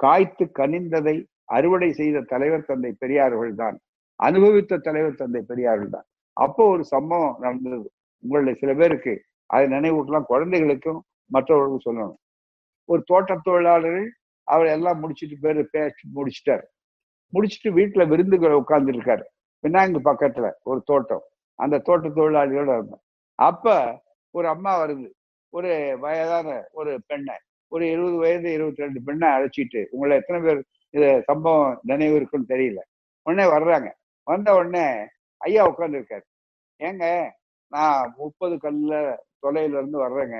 காய்த்து கனிந்ததை அறுவடை செய்த தலைவர் தந்தை பெரியார்கள் தான். அனுபவித்த தலைவர் தந்தை பெரியார்கள் தான். அப்போ ஒரு சம்பவம் நடந்தது. உங்களுடைய சில பேருக்கு அதை நினைவூட்டலாம். குழந்தைகளுக்கும் மற்றவர்களுக்கும் சொல்லணும். ஒரு தோட்ட தொழிலாளர்கள் அவர் எல்லாம் முடிச்சிட்டு பேர் பேச்சு முடிச்சிட்டாரு. முடிச்சிட்டு வீட்டுல விருந்துகளை உட்கார்ந்துருக்காரு பின்னாங்கு பக்கத்துல ஒரு தோட்டம். அந்த தோட்ட தொழிலாளிகளோட இருந்தோம் அப்ப ஒரு அம்மா வருது. ஒரு வயதான ஒரு பெண்ணை ஒரு இருபது வயது இருபத்தி ரெண்டு பெண்ணை அழைச்சிட்டு உங்களை எத்தனை பேர் இது சம்பவம் நினைவு இருக்குன்னு தெரியல. உடனே வர்றாங்க. வந்த உடனே ஐயா உட்காந்துருக்காரு ஏங்க நான் முப்பது கல்ல தொலைல இருந்து வர்றேங்க.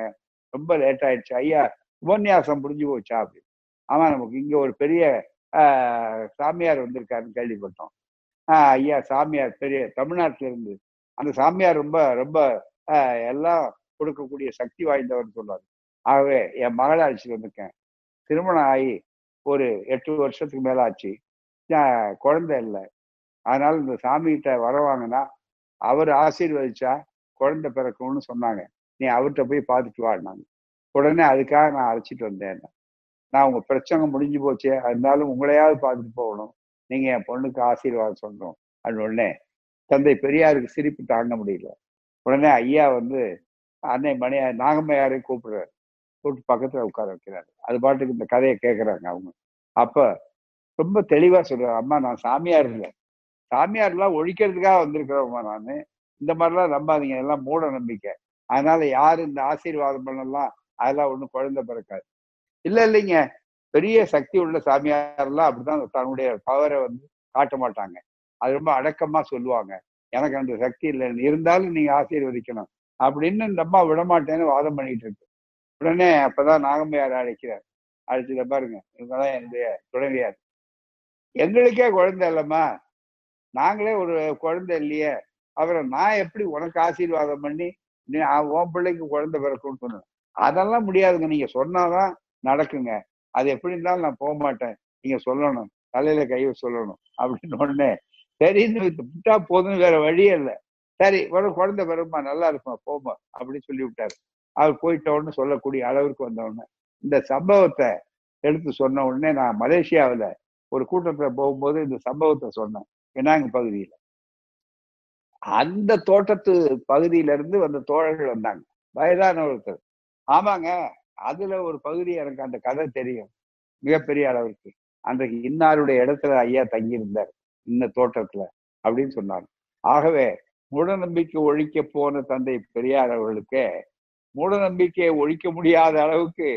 ரொம்ப லேட் ஆயிடுச்சு. ஐயா உபன்யாசம் முடிஞ்சு போச்சா அப்படி ஆமா நமக்கு இங்க ஒரு பெரிய சாமியார் வந்திருக்காருன்னு கேள்விப்பட்டோம். ஐயா சாமியார் பெரிய தமிழ்நாட்டுல இருந்து. அந்த சாமியார் ரொம்ப ரொம்ப எல்லாம் கொடுக்கக்கூடிய சக்தி வாய்ந்தவர்னு சொல்றாரு ஆகவே என் மகளை அழைச்சிட்டு வந்திருக்கேன். திருமணம் ஆகி ஒரு எட்டு வருஷத்துக்கு மேல ஆச்சு. குழந்தை இல்லை. அதனால இந்த சாமிகிட்ட வர வாங்கினா அவர் ஆசீர்வதிச்சா குழந்தை பிறக்கும்னு சொன்னாங்க. நீ அவர்கிட்ட போய் பார்த்துட்டு வாடினாங்க உடனே அதுக்காக நான் அழைச்சிட்டு வந்தேன் நான் உங்க பிரச்சனை முடிஞ்சு போச்சே. இருந்தாலும் உங்களையாவது பார்த்துட்டு போகணும். நீங்க என் பொண்ணுக்கு ஆசீர்வாதம் சொல்றோம். அப்படின்னு உடனே தந்தை பெரியாருக்கு சிரிப்பு தாங்க முடியல. உடனே ஐயா வந்து அன்னை மணி நாகம்மையாரையும் கூப்பிடுறாரு. கூப்பிட்டு பக்கத்தில் உட்கார வைக்கிறாரு. அது பாட்டுக்கு இந்த கதையை கேட்குறாங்க அவங்க. அப்போ ரொம்ப தெளிவாக சொல்கிறார் அம்மா நான் சாமியார் இல்லை சாமியார்லாம் ஒழிக்கிறதுக்காக வந்திருக்கிறவங்க நான். இந்த மாதிரிலாம் நம்பாதீங்க. எல்லாம் மூட நம்பிக்கை. அதனால யார் இந்த ஆசீர்வாதம் பண்ணலாம்? அதெல்லாம் ஒன்றும் குழந்தை பிறக்காது. இல்லை இல்லைங்க. பெரிய சக்தி உள்ள சாமியார்லாம் அப்படிதான் தன்னுடைய பவரை வந்து காட்ட மாட்டாங்க. அது ரொம்ப அடக்கமாக சொல்லுவாங்க. எனக்கு அந்த சக்தி இல்லை. இருந்தாலும் நீங்க ஆசீர்வதிக்கணும். அப்படின்னு இந்த அம்மா விடமாட்டேன்னு வாதம் பண்ணிட்டு இருக்கு. உடனே அப்பதான் நாகம்மையார் அழைக்கிறார். அழைச்சிட்ட பாருங்க. இவங்கதான் என்னுடைய துணைவியார். எங்களுக்கே குழந்தை இல்லம்மா. நாங்களே ஒரு குழந்தை இல்லையே. அவரை நான் எப்படி உனக்கு ஆசீர்வாதம் பண்ணி நீ உன் பிள்ளைக்கு குழந்தை பிறக்கும்னு சொன்னேன். அதெல்லாம் முடியாதுங்க. நீங்க சொன்னாதான் நடக்குங்க. அது எப்படி இருந்தாலும் நான் போக மாட்டேன் நீங்க சொல்லணும். தலையில கையை சொல்லணும். அப்படின்னு உடனே சரின்னு விட்டா போதும் வேற வழியே இல்லை. சரி ஒரு குழந்தை பிறகுமா நல்லா இருக்கும்? போமா அப்படின்னு சொல்லி விட்டாரு. அவர் போயிட்டோன்னு சொல்லக்கூடிய அளவிற்கு வந்தவுடனே இந்த சம்பவத்தை எடுத்து சொன்ன உடனே நான் மலேசியாவுல ஒரு கூட்டத்தில் போகும்போது இந்த சம்பவத்தை சொன்னேன் பினாங்கு பகுதியில. அந்த தோட்டத்து பகுதியில இருந்து வந்த தோழர்கள் வந்தாங்க வயதான ஒருத்தர். ஆமாங்க அதுல ஒரு பகுதி எனக்கு அந்த கதை தெரியும் மிகப்பெரிய அளவுக்கு அன்றைக்கு இன்னாருடைய இடத்துல ஐயா தங்கியிருந்தார். இந்த தோட்டத்துல அப்படின்னு சொன்னாங்க. ஆகவே மூடநம்பிக்கை ஒழிக்க போன தந்தை பெரியார் அவர்களுக்கு மூடநம்பிக்கையை ஒழிக்க முடியாத அளவுக்கு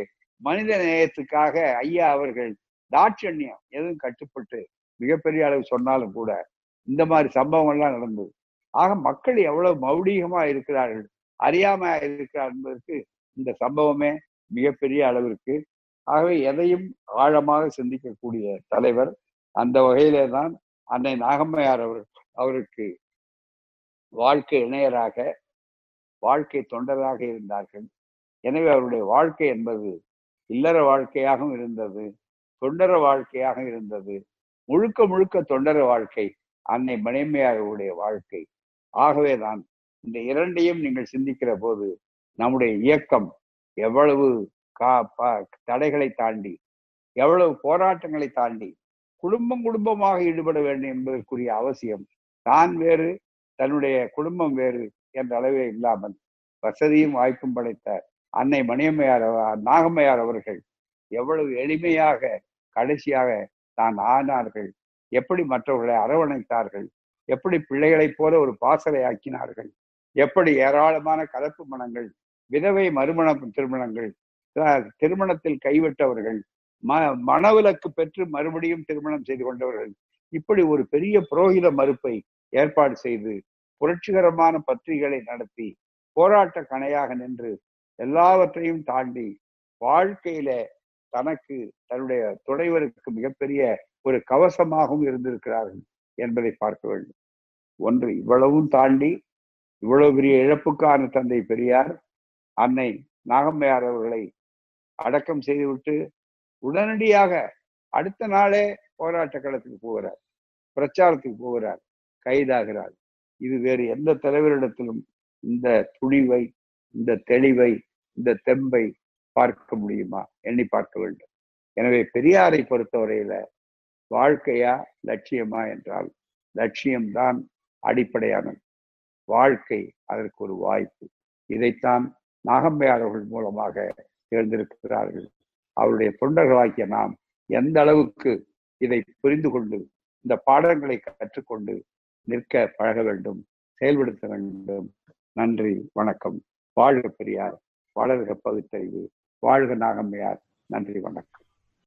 மனித நேயத்துக்காக ஐயா அவர்கள் தாட்சண்யம் எதுவும் கட்டுப்பட்டு மிகப்பெரிய அளவு சொன்னாலும் கூட இந்த மாதிரி சம்பவங்கள்லாம் நடந்தது. ஆக மக்கள் எவ்வளவு மௌடிகமா இருக்கிறார்கள் அறியாம இருக்கிறார் என்பதற்கு இந்த சம்பவமே மிகப்பெரிய அளவிற்கு. ஆகவே எதையும் ஆழமாக சிந்திக்கக்கூடிய தலைவர் அந்த வகையிலே தான் அன்னை நாகம்மையார் அவர் அவருக்கு வாழ்க்கை இணையராக வாழ்க்கை தொண்டராக இருந்தார்கள். எனவே அவருடைய வாழ்க்கை என்பது இல்லற வாழ்க்கையாகவும் இருந்தது தொண்டர வாழ்க்கையாக இருந்தது. முழுக்க முழுக்க தொண்டர வாழ்க்கை அன்னை மணிமையாருடைய வாழ்க்கை. ஆகவேதான் இந்த இரண்டையும் நீங்கள் சிந்திக்கிற போது நம்முடைய இயக்கம் எவ்வளவு கா தடைகளை தாண்டி எவ்வளவு போராட்டங்களை தாண்டி குடும்பம் குடும்பமாக ஈடுபட வேண்டும் என்பதற்குரிய அவசியம். தான் வேறு தன்னுடைய குடும்பம் வேறு என்ற அளவே இல்லாமல் வசதியும் வாய்ப்பும் படைத்த அன்னை மணியம்மையார் நாகம்மையார் அவர்கள் எவ்வளவு எளிமையாக கடைசியாக தான் ஆனார்கள். எப்படி மற்றவர்களை அரவணைத்தார்கள்? எப்படி பிள்ளைகளைப் போல ஒரு பாசலை ஆக்கினார்கள்? எப்படி ஏராளமான கலப்பு மனங்கள் விதவை மறுமண திருமணங்கள் திருமணத்தில் கைவிட்டவர்கள் ம மனவிலக்கு பெற்று மறுபடியும் திருமணம் செய்து கொண்டவர்கள். இப்படி ஒரு பெரிய புரோகித மறுப்பை ஏற்பாடு செய்து புரட்சிகரமான பத்திரிகைகளை நடத்தி போராட்ட கணையாக நின்று எல்லாவற்றையும் தாண்டி வாழ்க்கையில தனக்கு தன்னுடைய துணைவருக்கு மிகப்பெரிய ஒரு கவசமாகவும் இருந்திருக்கிறார்கள் என்பதை பார்க்க வேண்டும். ஒன்று இவ்வளவும் தாண்டி இவ்வளவு பெரிய இழப்புக்கான தந்தை பெரியார் அன்னை நாகம்மையார் அவர்களை அடக்கம் செய்துவிட்டு உடனடியாக அடுத்த நாளே போராட்ட களத்துக்கு போகிறார். பிரச்சாரத்துக்கு போகிறார். கைதாகிறார். இது வேறு எந்த தலைவரிடத்திலும் இந்த துணிவை இந்த தெளிவை இந்த தெம்பை பார்க்க முடியுமா? எண்ணி பார்க்க வேண்டும். எனவே பெரியாரை பொறுத்தவரையில வாழ்க்கையா லட்சியமா என்றால் லட்சியம்தான் அடிப்படையானது. வாழ்க்கை அதற்கு ஒரு வாய்ப்பு. இதைத்தான் நாகம்மையாளர்கள் மூலமாக தேர்ந்தெடுக்கிறார்கள். அவருடைய தொண்டர்களாகிய நாம் எந்த அளவுக்கு இதை புரிந்து கொண்டு இந்த பாடங்களை கற்றுக்கொண்டு நிற்க பழக வேண்டும் செயல்படுத்த வேண்டும். நன்றி வணக்கம். வாழ்க பெரியார் வளர்க பகுத்தறிவு. வாழ்க நாகம்மையார். நன்றி வணக்கம்.